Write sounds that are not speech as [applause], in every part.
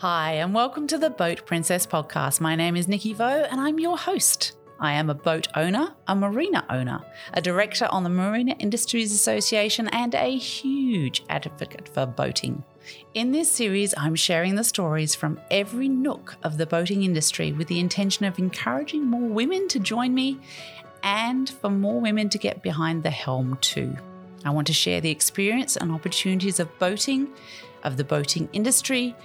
Hi, and welcome to the Boat Princess podcast. My name is Nikki Vo, and I'm your host. I am a boat owner, a marina owner, a director on the Marina Industries Association, and a huge advocate for boating. In this series, I'm sharing the stories from every nook of the boating industry with the intention of encouraging more women to join me and for more women to get behind the helm too. I want to share the experience and opportunities of boating, of the boating industry,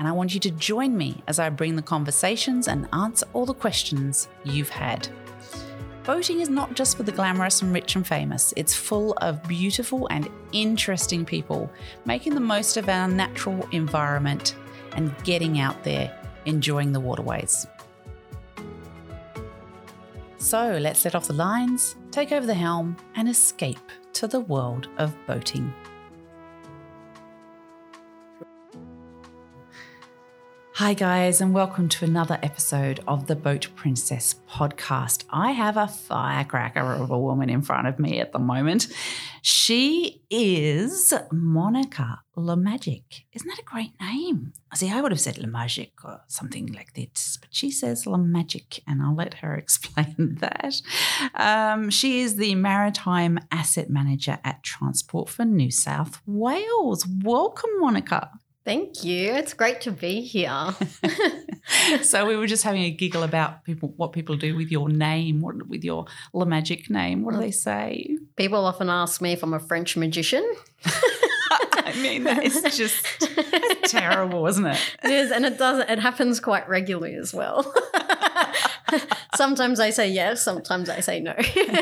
and I want you to join me as I bring the conversations and answer all the questions you've had. Boating is not just for the glamorous and rich and famous, it's full of beautiful and interesting people making the most of our natural environment and getting out there enjoying the waterways. So let's set off the lines, take over the helm, and escape to the world of boating. Hi, guys, and welcome to another episode of the Boat Princess podcast. I have a firecracker of a woman in front of me at the moment. She is Monika Lemajic. Isn't that a great name? See, I would have said Lemagic or something like this, but she says Lemagic, and I'll let her [laughs] explain that. Um, she is the Maritime Asset Manager at Transport for New South Wales. Welcome, Monika. Thank you. It's great to be here. [laughs] so we were just having a giggle about people, what people do with your name, what with your La Magic name. What do mm. they say? People often ask me if I'm a French magician. [laughs] I mean, that is [laughs] just terrible, isn't it? It is, and it does. It happens quite regularly as well. [laughs] sometimes I say yes, sometimes I say no.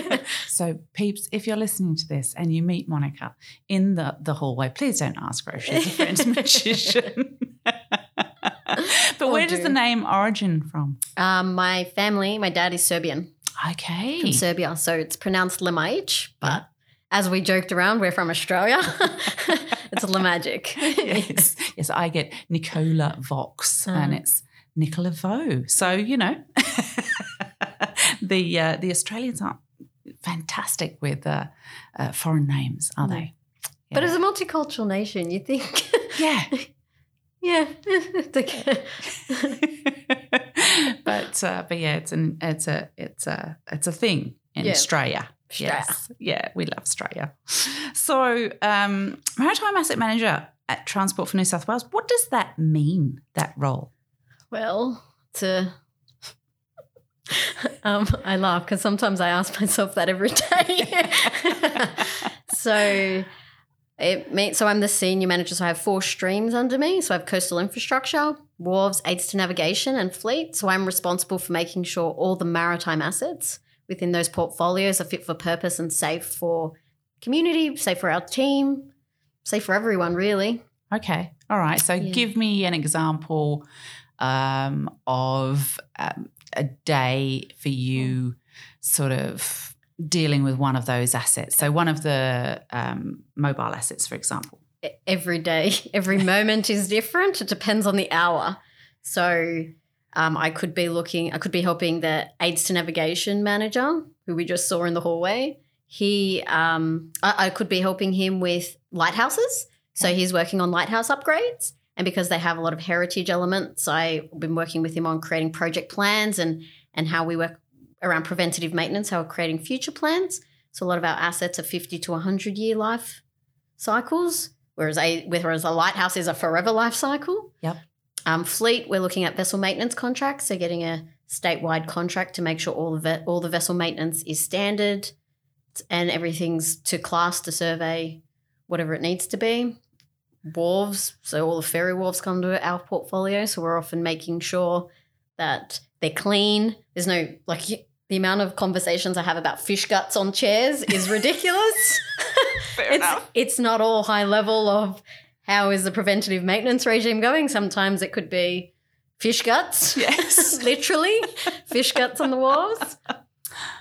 [laughs] so, peeps, if you're listening to this and you meet Monika in the, the hallway, please don't ask her if she's a French magician. but where does the name origin from? Um, my family, my dad is Serbian. Okay. From Serbia. So it's pronounced Lemaic, but as we joked around, we're from Australia. It's Lemagic. [laughs] yes. Yes, I get Nicola Vox and it's Nicola Vo. So, you know, [laughs] the uh, the Australians aren't fantastic with uh, uh, foreign names, are they? Yeah. But as a multicultural nation, you think, [laughs] yeah, yeah, but uh, but yeah, it's an it's a it's a it's a thing in yeah. Australia. Yes, yeah, we love Australia. So, um, maritime asset manager at Transport for New South Wales. What does that mean? That role? Well, to um, I laugh because sometimes I ask myself that every day. [laughs] so it means so I'm the senior manager. So I have four streams under me. So I have coastal infrastructure, wharves, aids to navigation, and fleet. So I'm responsible for making sure all the maritime assets within those portfolios are fit for purpose and safe for community, safe for our team, safe for everyone, really. Okay. All right. So yeah. give me an example um, of um, a day for you sort of dealing with one of those assets? So, one of the um, mobile assets, for example. Every day, [laughs] every moment is different. It depends on the hour. So, um, I could be looking, I could be helping the aids to navigation manager, who we just saw in the hallway. He, um, I, I could be helping him with lighthouses. So he's working on lighthouse upgrades. And because they have a lot of heritage elements, I've been working with him on creating project plans and and how we work around preventative maintenance, how we're creating future plans. So a lot of our assets are 50 to 100 year life cycles, whereas a whereas a lighthouse is a forever life cycle. Yep. Um, fleet, we're looking at vessel maintenance contracts, so getting a statewide contract to make sure all the ve- all the vessel maintenance is standard and everything's to class to survey whatever it needs to be wharves. So all the ferry wharves come to our portfolio. So we're often making sure that they're clean. There's no like the amount of conversations I have about fish guts on chairs is ridiculous. [laughs] Fair it's, enough. It's not all high level of how is the preventative maintenance regime going. Sometimes it could be fish guts. [laughs] Yes. [laughs] literally fish guts on the walls.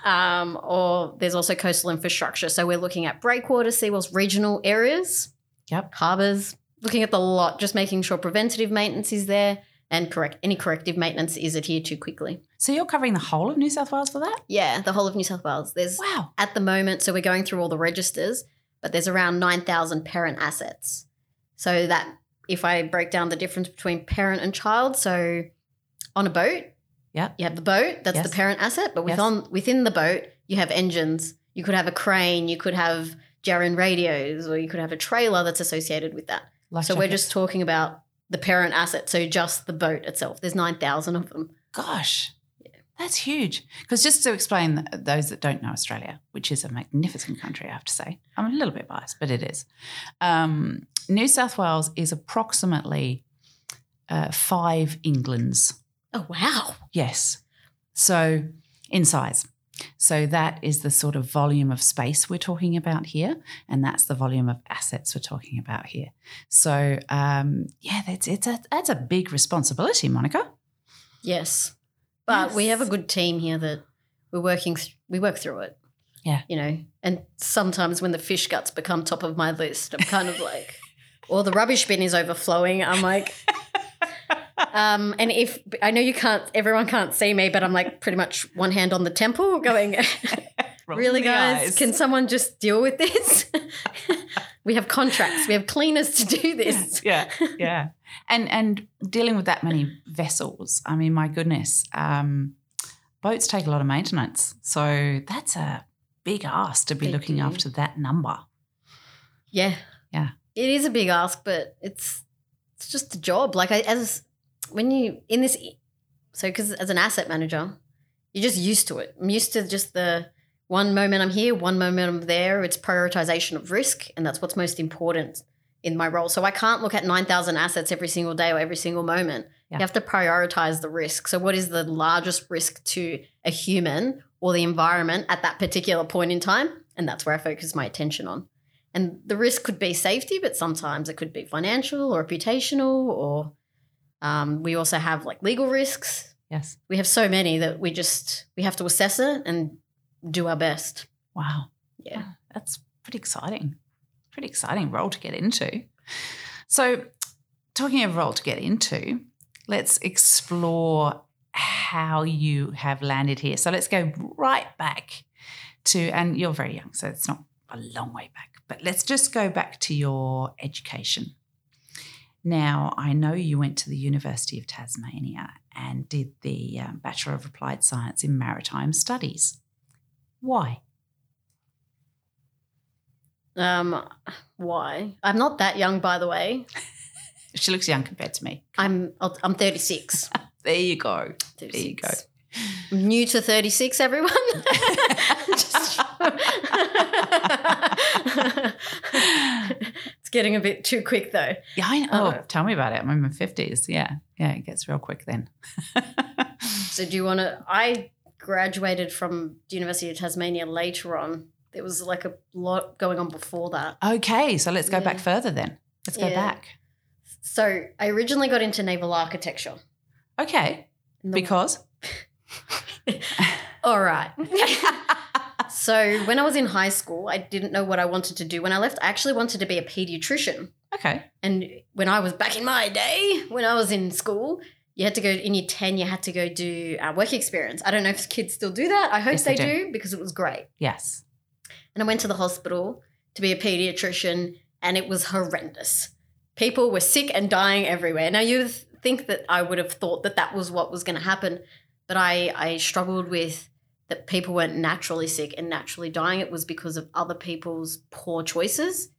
Um, or there's also coastal infrastructure. So we're looking at breakwater, seawalls, regional areas Yep. Harbours, looking at the lot, just making sure preventative maintenance is there and correct any corrective maintenance is adhered to quickly. So you're covering the whole of New South Wales for that? Yeah, the whole of New South Wales. There's wow. At the moment, so we're going through all the registers, but there's around 9,000 parent assets. So that if I break down the difference between parent and child, so on a boat, Yeah. you have the boat, that's Yes. the parent asset, but Yes. within within the boat, you have engines. You could have a crane, you could have Jaren radios, or you could have a trailer that's associated with that. Life so we're just talking about the parent asset, so just the boat itself. There's 9,000 of them. Gosh, that's huge. Because just to explain those that don't know Australia, which is a magnificent country, I have to say, I'm a little bit biased, but it is. Um, New South Wales is approximately uh, five Englands. Oh, wow. Yes. So in size. So that is the sort of volume of space we're talking about here, and that's the volume of assets we're talking about here. So um, yeah, that's it's a that's a big responsibility, Monika. Yes. But we have a good team here that we're working th- we work through it. Yeah. You know, and sometimes when the fish guts become top of my list, I'm kind of like or the rubbish bin is overflowing, I'm like [laughs] um and if I know you can't everyone can't see me, but I'm like pretty much one hand on the temple going [laughs] Really, guys? eyes. Can someone just deal with this? [laughs] we have contracts. We have cleaners to do this. yeah, yeah, and and dealing with that many vessels. I mean, my goodness, um, boats take a lot of maintenance, so that's a big ask to be They looking do. after that number. Yeah. Yeah. It is a big ask, but it's it's just a job. Like I as when you in this so cuz as an asset manager, you're just used to it. I'm used to just the one moment I'm here, one moment I'm there. It's prioritization of risk, and that's what's most important in my role. So I can't look at 9,000 assets every single day or every single moment. Yeah. You have to prioritize the risk. So what is the largest risk to a human or the environment at that particular point in time? And that's where I focus my attention on. And the risk could be safety, but sometimes it could be financial or reputational, or um, we also have like legal risks. Yes. We have so many that we just we have to assess it and do our best. Wow. Yeah. That's pretty exciting. Pretty exciting role to get into. So, talking of role to get into, let's explore how you have landed here. So, let's go right back to, and you're very young, so it's not a long way back, but let's just go back to your education. Now, I know you went to the University of Tasmania and did the um, Bachelor of Applied Science in Maritime Studies. Why? Um, why? I'm not that young, by the way. [laughs] She looks young compared to me. I'm I'm 36. [laughs] There you go. 36. There you go. I'm new to 36, everyone. [laughs] [laughs] It's getting a bit too quick, though. Yeah, I know. Oh. Oh, tell me about it. I'm in my 50s. Yeah. Yeah, it gets real quick then. [laughs] So, do you want to? I graduated from the University of Tasmania later on. There was like a lot going on before that. okay, so let's go Yeah. back further then. Let's go Yeah. back. So, I originally got into naval architecture. Okay, because. [laughs] all right. So, when I was in high school, I didn't know what I wanted to do. When I left, I actually wanted to be a pediatrician. okay. And when I was back in my day, when I was in school, you had to go in year 10, you had to go do uh, work experience. I don't know if kids still do that. I hope Yes, they, they do. do. because it was great. Yes. And I went to the hospital to be a pediatrician, and it was horrendous. People were sick and dying everywhere. Now, you th- think that I would have thought that that was what was going to happen, but I, I struggled with that people weren't naturally sick and naturally dying. It was because of other people's poor choices.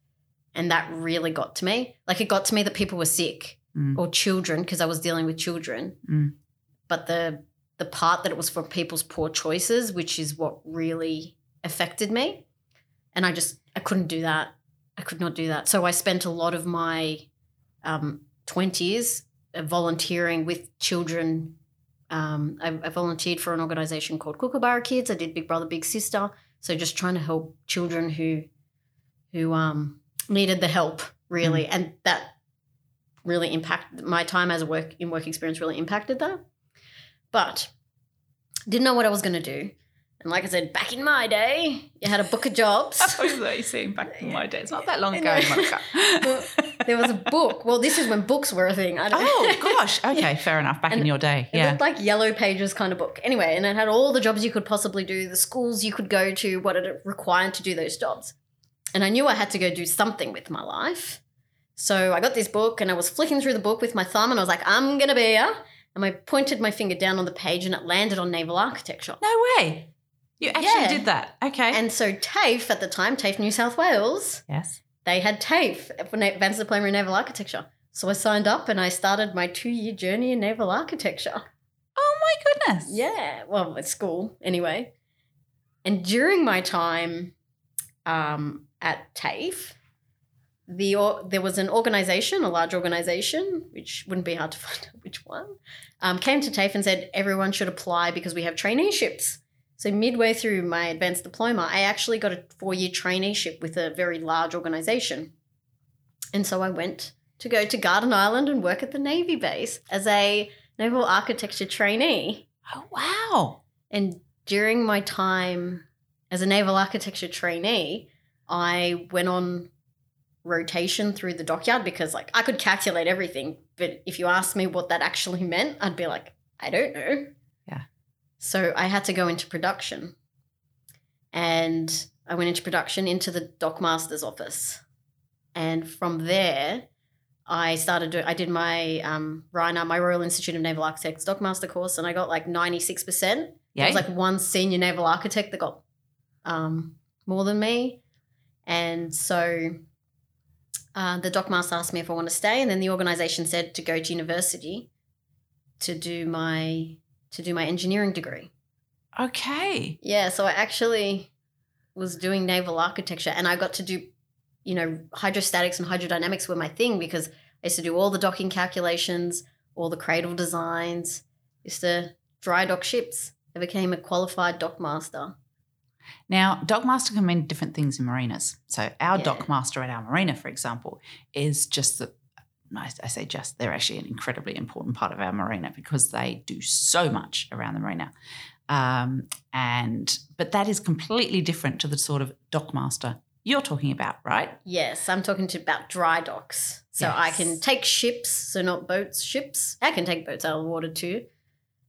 And that really got to me. Like, it got to me that people were sick Mm. or children because I was dealing with children. Mm. But the the part that it was for people's poor choices, which is what really affected me, and I just I couldn't do that. I could not do that. So I spent a lot of my um, twenties volunteering with children. Um, I, I volunteered for an organization called Kookaburra Kids. I did Big Brother Big Sister. So just trying to help children who who um, needed the help really, and that really impacted my time as a work in work experience really impacted that. But didn't know what I was going to do. And like I said, back in my day, you had a book of jobs. [laughs] I was like saying back in my day. It's not that long ago, [laughs] there was a book. Well, this is when books were a thing. I don't oh, [laughs] gosh. Okay, fair enough. Back in your day. It Yeah. looked like yellow pages kind of book. Anyway, and it had all the jobs you could possibly do, the schools you could go to, what it required to do those jobs. And I knew I had to go do something with my life. So I got this book and I was flicking through the book with my thumb and I was like, I'm going to be a And I pointed my finger down on the page and it landed on naval architecture. No way. You actually Yeah. did that. Okay. And so TAFE at the time, TAFE New South Wales, yes. they had TAFE for Advanced Diploma in Naval Architecture. So I signed up and I started my two year journey in naval architecture. Oh my goodness. Yeah, well, at school anyway. And during my time um, at TAFE, the or, there was an organization, a large organization, which wouldn't be hard to [laughs] find out which one, um, came to TAFE and said everyone should apply because we have traineeships. So midway through my advanced diploma, I actually got a four-year traineeship with a very large organization. And so I went to go to Garden Island and work at the Navy base as a naval architecture trainee. Oh wow. And during my time as a naval architecture trainee, I went on rotation through the dockyard because like I could calculate everything, but if you asked me what that actually meant, I'd be like, I don't know. So I had to go into production. And I went into production into the dockmaster's office. And from there, I started doing, I did my um, RINA, my Royal Institute of Naval Architects dockmaster course, and I got like 96%. There Yeah. was like one senior naval architect that got um, more than me. And so uh, the dockmaster asked me if I want to stay, and then the organization said to go to university to do my to do my engineering degree. okay. Yeah, so I actually was doing naval architecture and I got to do, you know, hydrostatics and hydrodynamics were my thing because I used to do all the docking calculations, all the cradle designs, used to dry dock ships. I became a qualified dockmaster. Now, dockmaster can mean different things in marinas. So, our Yeah. dockmaster at our marina, for example, is just the I I say just, they're actually an incredibly important part of our marina because they do so much around the marina. Um, and but that is completely different to the sort of dockmaster you're talking about, right? Yes, I'm talking to about dry docks. So I can take ships, so not boats, ships. I can take boats out of the water too,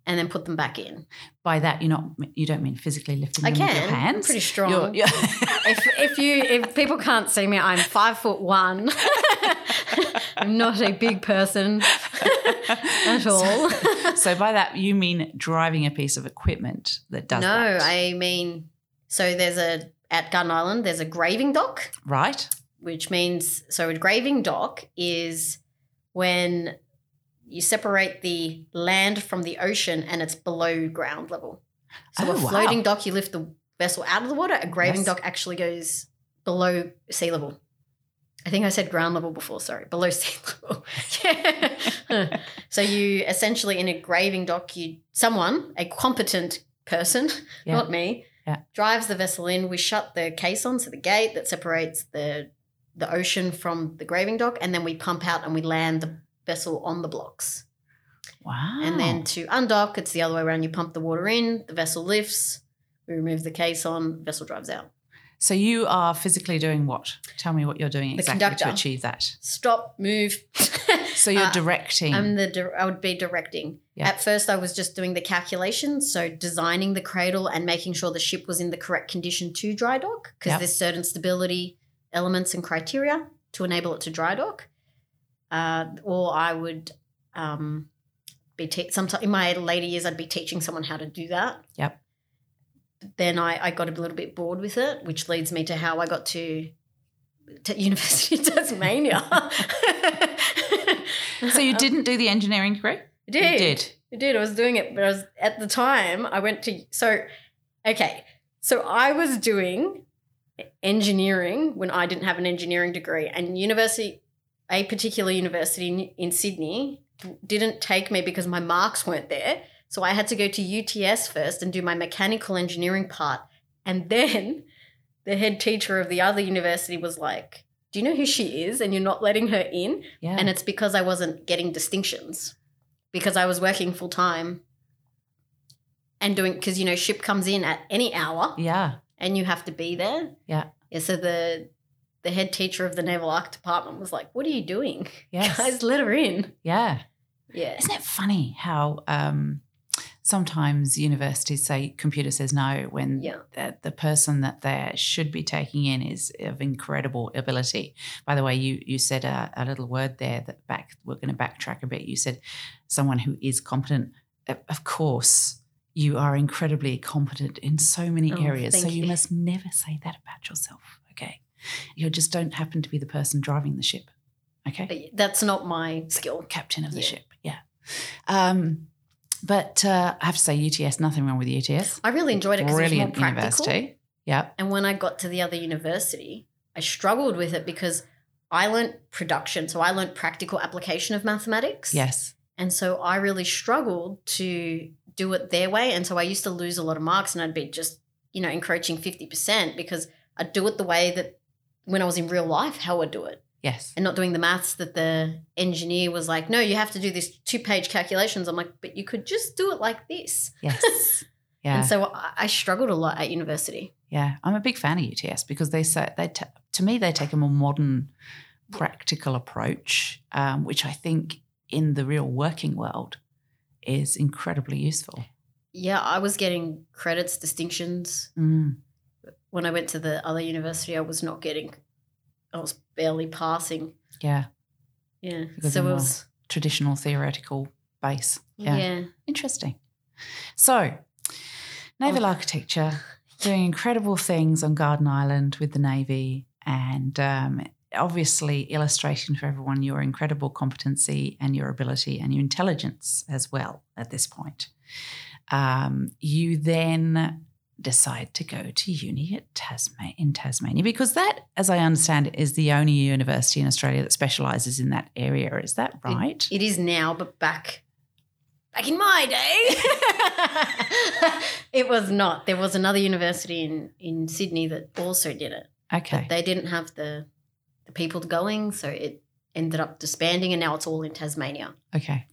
and then put them back in. By that, you're not you don't mean physically lifting I them with can. your hands. I'm pretty strong. You're- you're- [laughs] if if you if people can't see me, I'm five foot one. I'm not a big person [laughs] at all. so by that you mean driving a piece of equipment that does no, that, I mean, so there's a at Garden Island. There's a graving dock, right? which means so a graving dock is when you separate the land from the ocean and it's below ground level. So Oh, a wow. floating dock, you lift the vessel out of the water. A graving Yes. dock actually goes below sea level. I think I said ground level before. Sorry, below [laughs] sea level. [laughs] so you essentially in a graving dock, you someone a competent person, Yeah. not me, Yeah. drives the vessel in. We shut the caisson, so the gate that separates the the ocean from the graving dock, and then we pump out and we land the vessel on the blocks. Wow. And then to undock, it's the other way around. You pump the water in, the vessel lifts, we remove the caisson, vessel drives out. So you are physically doing what? Tell me what you're doing exactly to achieve that. Stop, move. So you're [laughs] Uh, directing. I'm the dir- I would be directing. Yeah. At first, I was just doing the calculations, so designing the cradle and making sure the ship was in the correct condition to dry dock, because Yep. there's certain stability elements and criteria to enable it to dry dock. Uh, or I would um, be te- sometimes in my later years, I'd be teaching someone how to do that. Yep. Then I, I got a little bit bored with it, which leads me to how I got to, to [laughs] University of Tasmania. [laughs] so you didn't do the engineering degree? I did. You did. I did. I was doing it, but I was at the time I went to so okay. So I was doing engineering when I didn't have an engineering degree, and university, a particular university in, in Sydney, didn't take me because my marks weren't there. So I had to go to UTS first and do my mechanical engineering part, and then [laughs] the head teacher of the other university was like, "Do you know who she is?" And you're not letting her in. Yeah. And it's because I wasn't getting distinctions because I was working full time and doing because you know ship comes in at any hour yeah. and you have to be there. Yeah. Yeah. So the the head teacher of the naval arc department was like, "What are you doing, [laughs] Yes. guys? Let her in." Yeah. Yeah. Isn't it funny how um, sometimes universities say computer says no when Yeah. the, the person that they should be taking in is of incredible ability. By the way, you you said a, a little word there that back we're going to backtrack a bit. You said someone who is competent. Of- course, you are incredibly competent in so many Oh, areas. So you you. must never say that about yourself. Okay, you just don't happen to be the person driving the ship. Okay, that's not my skill. captain of the Yeah. ship. Yeah. Um, but uh, I have to say, UTS, nothing wrong with UTS. I really enjoyed it because it was more Brilliant practical. university. Yep. And when I got to the other university, I struggled with it because I learnt production. So I learnt practical application of mathematics. Yes. And so I really struggled to do it their way. And so I used to lose a lot of marks and I'd be just, you know, encroaching 50% because I'd do it the way that when I was in real life, how I'd do it. Yes. And not doing the maths that the engineer was like, no, you have to do this two page calculations. I'm like, but you could just do it like this. Yes. [laughs] Yeah. And so I I struggled a lot at university. yeah. I'm a big fan of UTS because they say they ta- to me they take a more modern, practical approach, um, which I think in the real working world is incredibly useful. Yeah, I was getting credits, distinctions. Mm. When I went to the other university, I was not getting, I was barely passing. Yeah. Yeah. Because so it was, Traditional theoretical base. yeah. yeah. Interesting. So, naval Oh. architecture, doing incredible things on Garden Island with the Navy, and um, obviously illustrating for everyone your incredible competency and your ability and your intelligence as well at this point. Um, you then decide to go to uni at Tasma- in Tasmania because that, as I understand it, is the only university in Australia that specialises in that area. Is that right? It is now, but back, back in my day, [laughs] it was not. There was another university in, in Sydney that also did it. okay. They didn't have the, the people going. So it ended up disbanding and now it's all in Tasmania. Okay.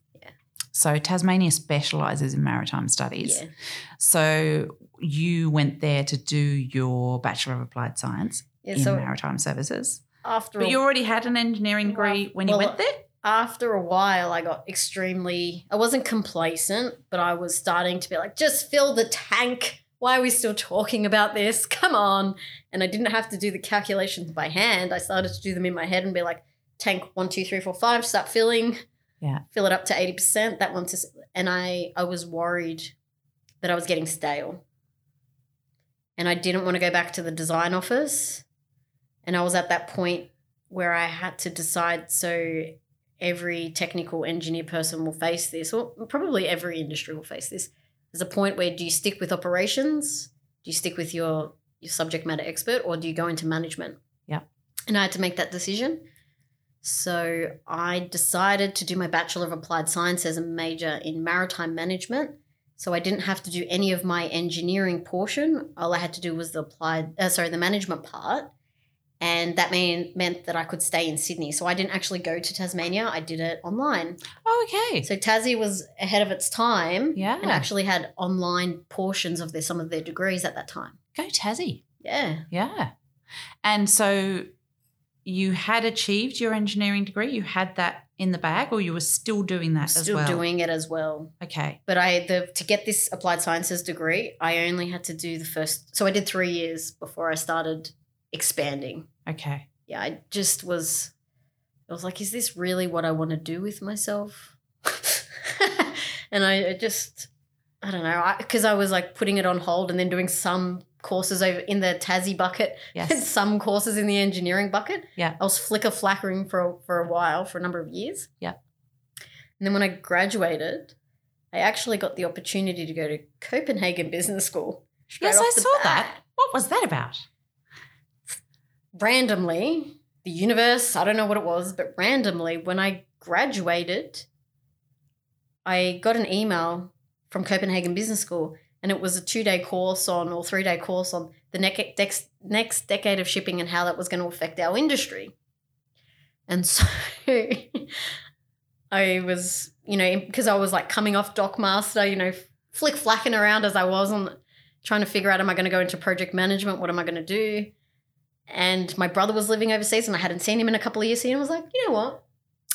So Tasmania specialises in maritime studies. Yeah. So you went there to do your Bachelor of Applied Science yeah in so maritime services. after But a- you already had an engineering degree when you Well, went there? after a while, I got extremely, I wasn't complacent, but I was starting to be like, just fill the tank. Why are we still talking about this? Come on. And I didn't have to do the calculations by hand. I started to do them in my head and be like, tank one, two, three, four, five, start filling. Yeah. Fill it up to 80%. That one to, and I, I was worried that I was getting stale. And I didn't want to go back to the design office. And I was at that point where I had to decide. So every technical engineer person will face this, or probably every industry will face this. There's a point where do you stick with operations? Do you stick with your your subject matter expert, or do you go into management? Yeah. And I had to make that decision. So I decided to do my Bachelor of Applied Science as a major in maritime management. So I didn't have to do any of my engineering portion. All I had to do was the applied, uh, sorry, the management part and that mean, meant that I could stay in Sydney. So I didn't actually go to Tasmania. I did it online. Oh, okay. So Tassie was ahead of its time yeah. and actually had online portions of their some of their degrees at that time. Go Tassie. Yeah. Yeah. And so you had achieved your engineering degree, you had that in the bag, or you were still doing that as well? Still doing it as well. Okay. But I the to get this applied sciences degree, I only had to do the first so I did 3 years before I started expanding. Okay. Yeah, I just was I was like is this really what I want to do with myself? [laughs] and I I just I don't know, because I, was like putting it on hold and then doing some courses over in the Tassie bucket [laughs] and some courses in the engineering bucket. Yeah. I was flicker flackering for a, for a while, for a number of years. Yeah. And then when I graduated, I actually got the opportunity to go to Copenhagen Business School. yes, I saw bat. that. What was that about? Randomly, the universe, I don't know what it was, but randomly, when I graduated, I got an email from Copenhagen Business School, and it was a two day course on, or three day course on the dex- next decade of shipping and how that was going to affect our industry. And so [laughs] I was, you know, because I was like coming off Dockmaster, you know, flick flacking around as I was on trying to figure out, am I going to go into project management? What am I going to do? And my brother was living overseas and I hadn't seen him in a couple of years. And I was like, you know what?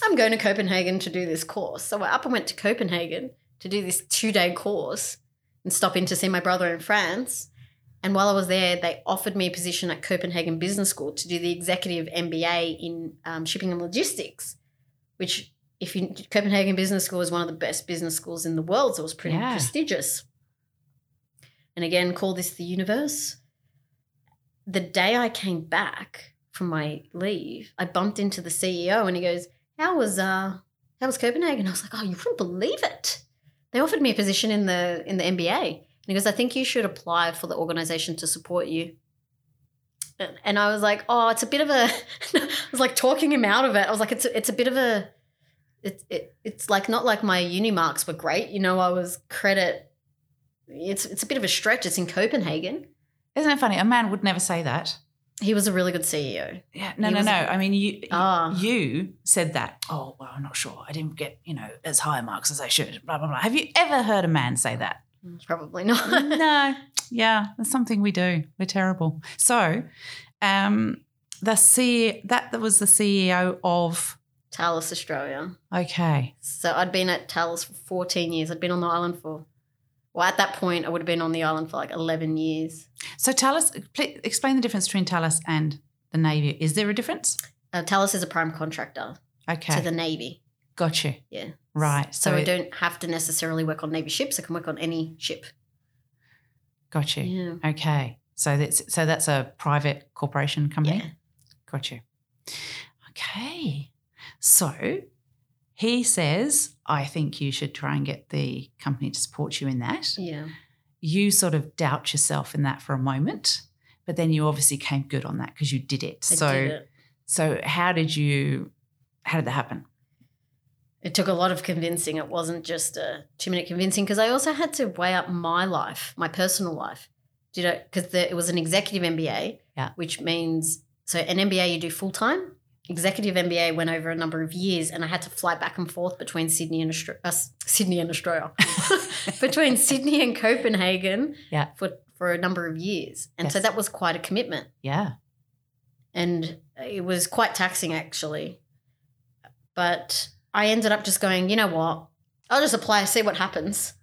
I'm going to Copenhagen to do this course. So I up and went to Copenhagen to do this two day course and stop in to see my brother in France. And while I was there, they offered me a position at Copenhagen Business School to do the executive MBA in um, shipping and logistics, which, if you, Copenhagen Business School is one of the best business schools in the world, so it was pretty Yeah. prestigious. And again, call this the universe. The day I came back from my leave, I bumped into the CEO and he goes, How was uh how was Copenhagen? I was like, Oh, you wouldn't believe it. They offered me a position in the in the MBA. And he goes, I think you should apply for the organization to support you. And- I was like, oh, it's a bit of a. [laughs] I was like talking him out of it. I was like, it's a, it's a bit of a. It, it it's like not like my uni marks were great. You know, I was credit. It's it's a bit of a stretch. It's in Copenhagen. Isn't it funny? A man would never say that. He was a really good CEO. Yeah. No, He no, was- no. I mean, you Ah. you said that. Oh, well, I'm not sure. I didn't get, you know, as high marks as I should. Blah, blah, blah. Have you ever heard a man say that? Probably not. [laughs] no. Yeah, that's something we do. We're terrible. So, um, the C that was the CEO of. Thales Australia. Okay. So I'd been at Thales for 14 years. I'd been on the island for. Well, at that point, I would have been on the island for like 11 years. So, Thales, please explain the difference between Thales and the Navy. Is there a difference? Uh, Thales is a prime contractor Okay. to the Navy. Got you. Yeah. Right. So, So, I don't have to necessarily work on Navy ships. I can work on any ship. got you. Yeah. Okay. So that's so that's a private corporation company. Yeah. Got you. Okay. So he says, I think you should try and get the company to support you in that. Yeah. You sort of doubt yourself in that for a moment, but then you obviously came good on that because you did it. I so did it. so how did you how did that happen? It took a lot of convincing. It wasn't just uh, a two minute convincing because I also had to weigh up my life, my personal life. Did I? Because it was an executive MBA, Yeah. which means so an MBA you do full time. Executive MBA went over a number of years, and I had to fly back and forth between Sydney and Australia, uh, Sydney and Australia, [laughs] between Sydney and Copenhagen, Yeah. for for a number of years, and so that was quite a commitment Yeah. and it was quite taxing actually. But I ended up just going, you know what? I'll just apply, see what happens.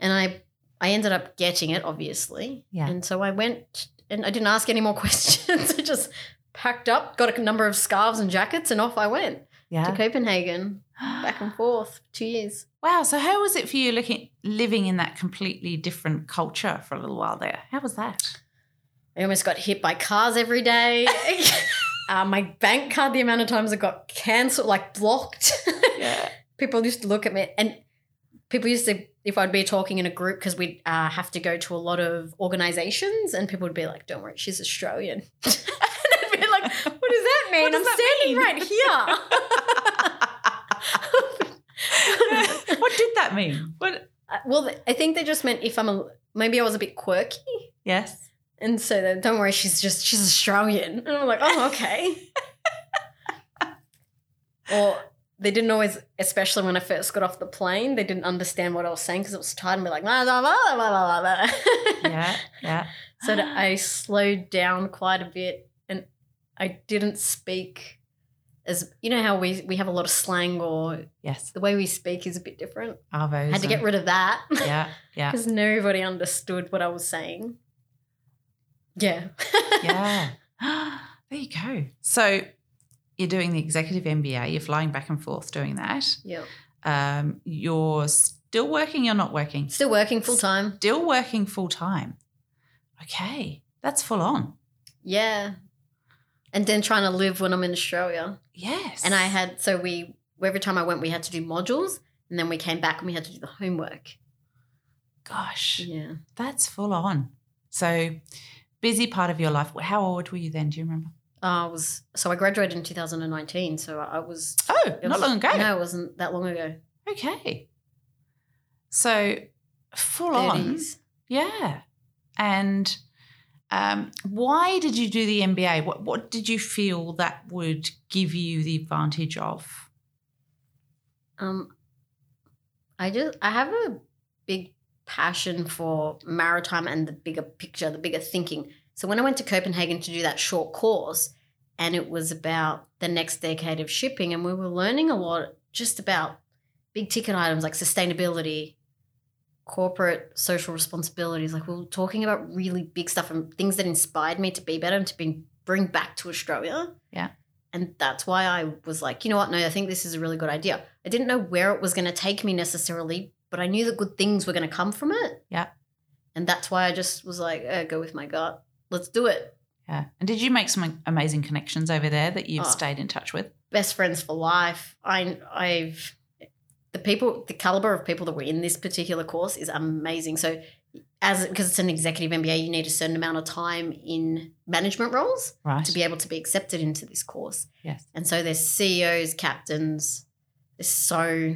And I I ended up getting it, obviously. Yeah. And so I went and I didn't ask any more [laughs] questions. I just packed up, got a number of scarves and jackets, and off I went yeah. to Copenhagen, [gasps] back and forth, two years. Wow. So how was it for you looking living in that completely different culture for a little while there? How was that? I almost got hit by cars every day. [laughs] [laughs] uh, my bank card, the amount of times it got cancelled, like blocked. [laughs] Yeah. people used to look at me and people used to if i'd be talking in a group because we'd uh, have to go to a lot of organizations and people would be like don't worry she's australian and i'd be like what does that mean does i'm that standing mean?" right here [laughs] what did that mean? What Uh, well i think they just meant if i'm a maybe i was a bit quirky Yes. and so they, don't worry she's just she's australian and i'm like oh okay [laughs] or they didn't always, especially when I first got off the plane, they didn't understand what I was saying because it was tight and be like, blah, blah, blah, blah, blah, blah. Yeah. Yeah. so I slowed down quite a bit I didn't speak as, you know, how we, we have a lot of slang or Yes. the way we speak is a bit different. Arvos. I had to get rid of that Yeah. [laughs] Yeah. because nobody understood what I was saying. Yeah. [laughs] Yeah. [gasps] there you go. So you're doing the executive MBA, you're flying back and forth doing that. yeah. Um, you're still working, you're not working. Still working full time. Still working full time. Okay. That's full on. Yeah. And then trying to live when I'm in Australia. Yes. And I had, so we, every time I went, we had to do modules. And then we came back and we had to do the homework. gosh, Yeah. that's full on. So busy part of your life. How old were you then? Do you remember? I was, so I graduated in 2019. So I was, Oh, not was- long ago. No, it wasn't that long ago. Okay. So full on. 30s. Yeah. And um, why did you do the MBA? What what did you feel that would give you the advantage of? Um, I just I have a big passion for maritime and the bigger picture, the bigger thinking. So when I went to Copenhagen to do that short course, and it was about the next decade of shipping, and we were learning a lot just about big ticket items like sustainability, corporate social responsibilities. Like we were talking about really big stuff and things that inspired me to be better and to be, bring back to Australia. Yeah. And that's why I was like, you know what? No, I think this is a really good idea. I didn't know where it was going to take me necessarily, but I knew that good things were going to come from it. Yeah. And that's why I just was like, uh, go with my gut. Let's do it. Yeah. And did you make some amazing connections over there that you've Oh. stayed in touch with? best friends for life. I I've the people the caliber of people that were in this particular course is amazing. So as because it's an executive MBA, you need a certain amount of time in management roles Right. to be able to be accepted into this course. yes. And so there's CEOs, captains. There's so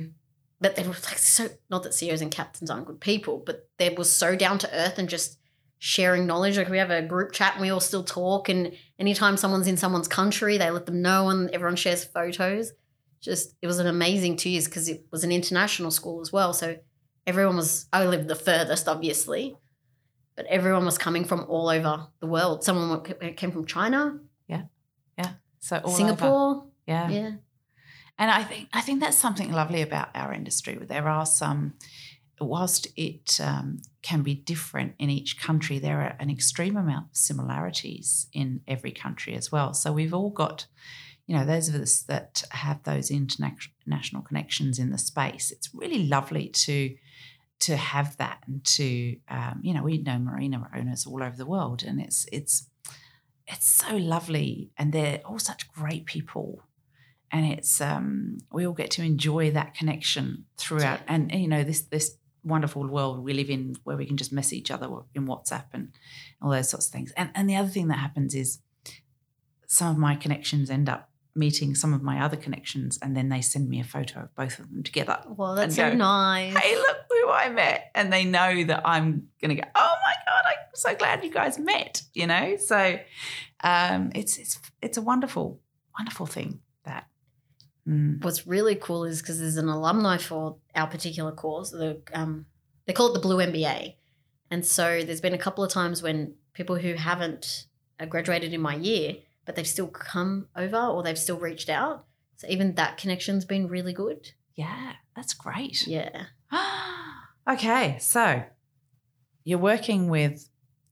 but they were like so not that CEOs and captains aren't good people, but they were so down to earth and just sharing knowledge. Like we have a group chat and we all still talk. And anytime someone's in someone's country, they let them know and everyone shares photos. Just it was an amazing two years because it was an international school as well. So everyone was I lived the furthest, obviously. But everyone was coming from all over the world. Someone came from China, Yeah, yeah. So all over. Singapore. Yeah. Yeah. And I think I think that's something lovely about our industry. There are some, whilst it um, can be different in each country, there are an extreme amount of similarities in every country as well. So we've all got, you know, those of us that have those international connections in the space. It's really lovely to to have that and to um, you know we know marina owners all over the world and it's it's it's so lovely and they're all such great people and it's um, we all get to enjoy that connection throughout and, you know this this wonderful world we live in where we can just mess each other in whatsapp and all those sorts of things and and the other thing that happens is some of my connections end up meeting some of my other connections and then they send me a photo of both of them together Well, that's And so nice. hey look who i met and they know that i'm gonna go oh my god i'm so glad you guys met you know so um it's it's it's a wonderful wonderful thing that Mm. What's really cool is because there's an alumni for our particular course. The um, they call it the Blue MBA, and so there's been a couple of times when people who haven't uh, graduated in my year, but they've still come over or they've still reached out. So even that connection's been really good. yeah that's great Yeah. [gasps] okay so you're working with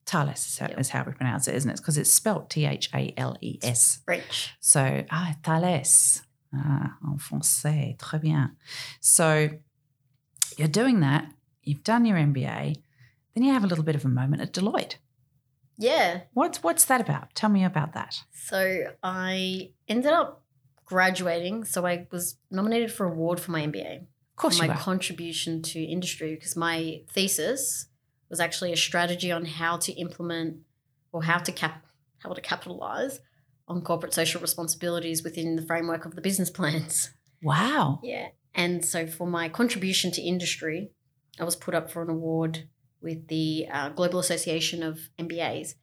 Thales is how, Yep. is how we pronounce it, isn't it? Because it's spelled T H A L E S. French. So, ah, Thales. Ah, en français. Très bien. So, you're doing that. You've done your MBA. Then you have a little bit of a moment at Deloitte. Yeah. What's what's that about? Tell me about that. So I ended up graduating. So I was nominated for award for my MBA. Of course, my contribution to industry because my thesis was actually a strategy on how to implement or how to cap how to capitalize on corporate social responsibilities within the framework of the business plans. Wow. Yeah. And so for my contribution to industry, I was put up for an award with the uh, Global Association of MBAs,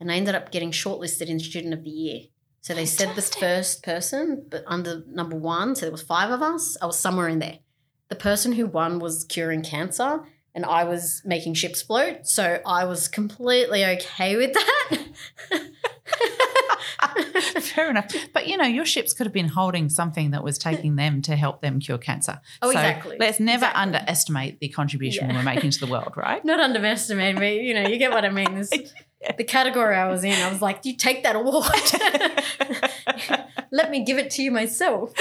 and I ended up getting shortlisted in Student of the Year. So they said the first person, but under number one, so there was five of us. I was somewhere in there. The person who won was curing cancer, and I was making ships float. So I was completely okay with that. [laughs] [laughs] Fair enough. But you know, your ships could have been holding something that was taking them to help them cure cancer. Oh, So exactly. Let's never Exactly. underestimate the contribution Yeah. we're making to the world, [laughs] right? Not underestimate me, you know, you get what I mean. This, [laughs] the category I was in, I was like, you take that award. Let me give it to you myself.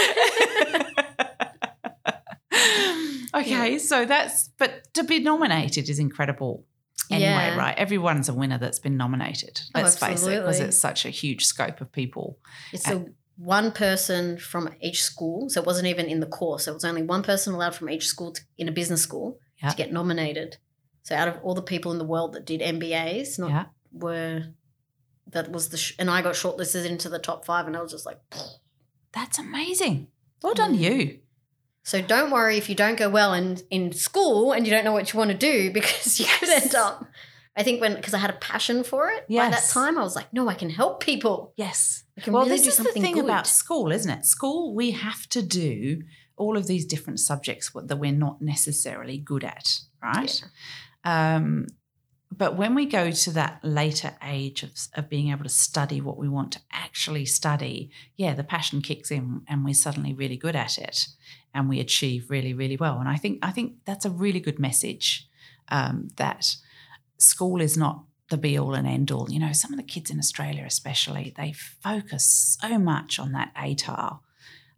okay, so that's but to be nominated is incredible. Anyway, Yeah. right? Everyone's a winner that's been nominated. Oh, Let's face it, because it's such a huge scope of people. It's a one person from each school. So it wasn't even in the course. It was only one person allowed from each school to, in a business school Yeah. to get nominated. So out of all the people in the world that did MBAs, not Yeah. were that was the sh- and I got shortlisted into the top five, and I was just like, That's amazing. Well done, Mm. you. So don't worry if you don't go well in, in school and you don't know what you want to do [laughs] because you could end up. I think when because I had a passion for it by that time, I was like, no, I can help people. Yes. I can well, really this do is the something thing good. about school, isn't it? School, we have to do all of these different subjects that we're not necessarily good at, right? Um, but when we go to that later age of, of being able to study what we want to actually study, yeah, the passion kicks in and we're suddenly really good at it and we achieve really, really well. And I think I think that's a really good message um, that school is not the be all and end all. You know, some of the kids in Australia, especially, they focus so much on that ATAR.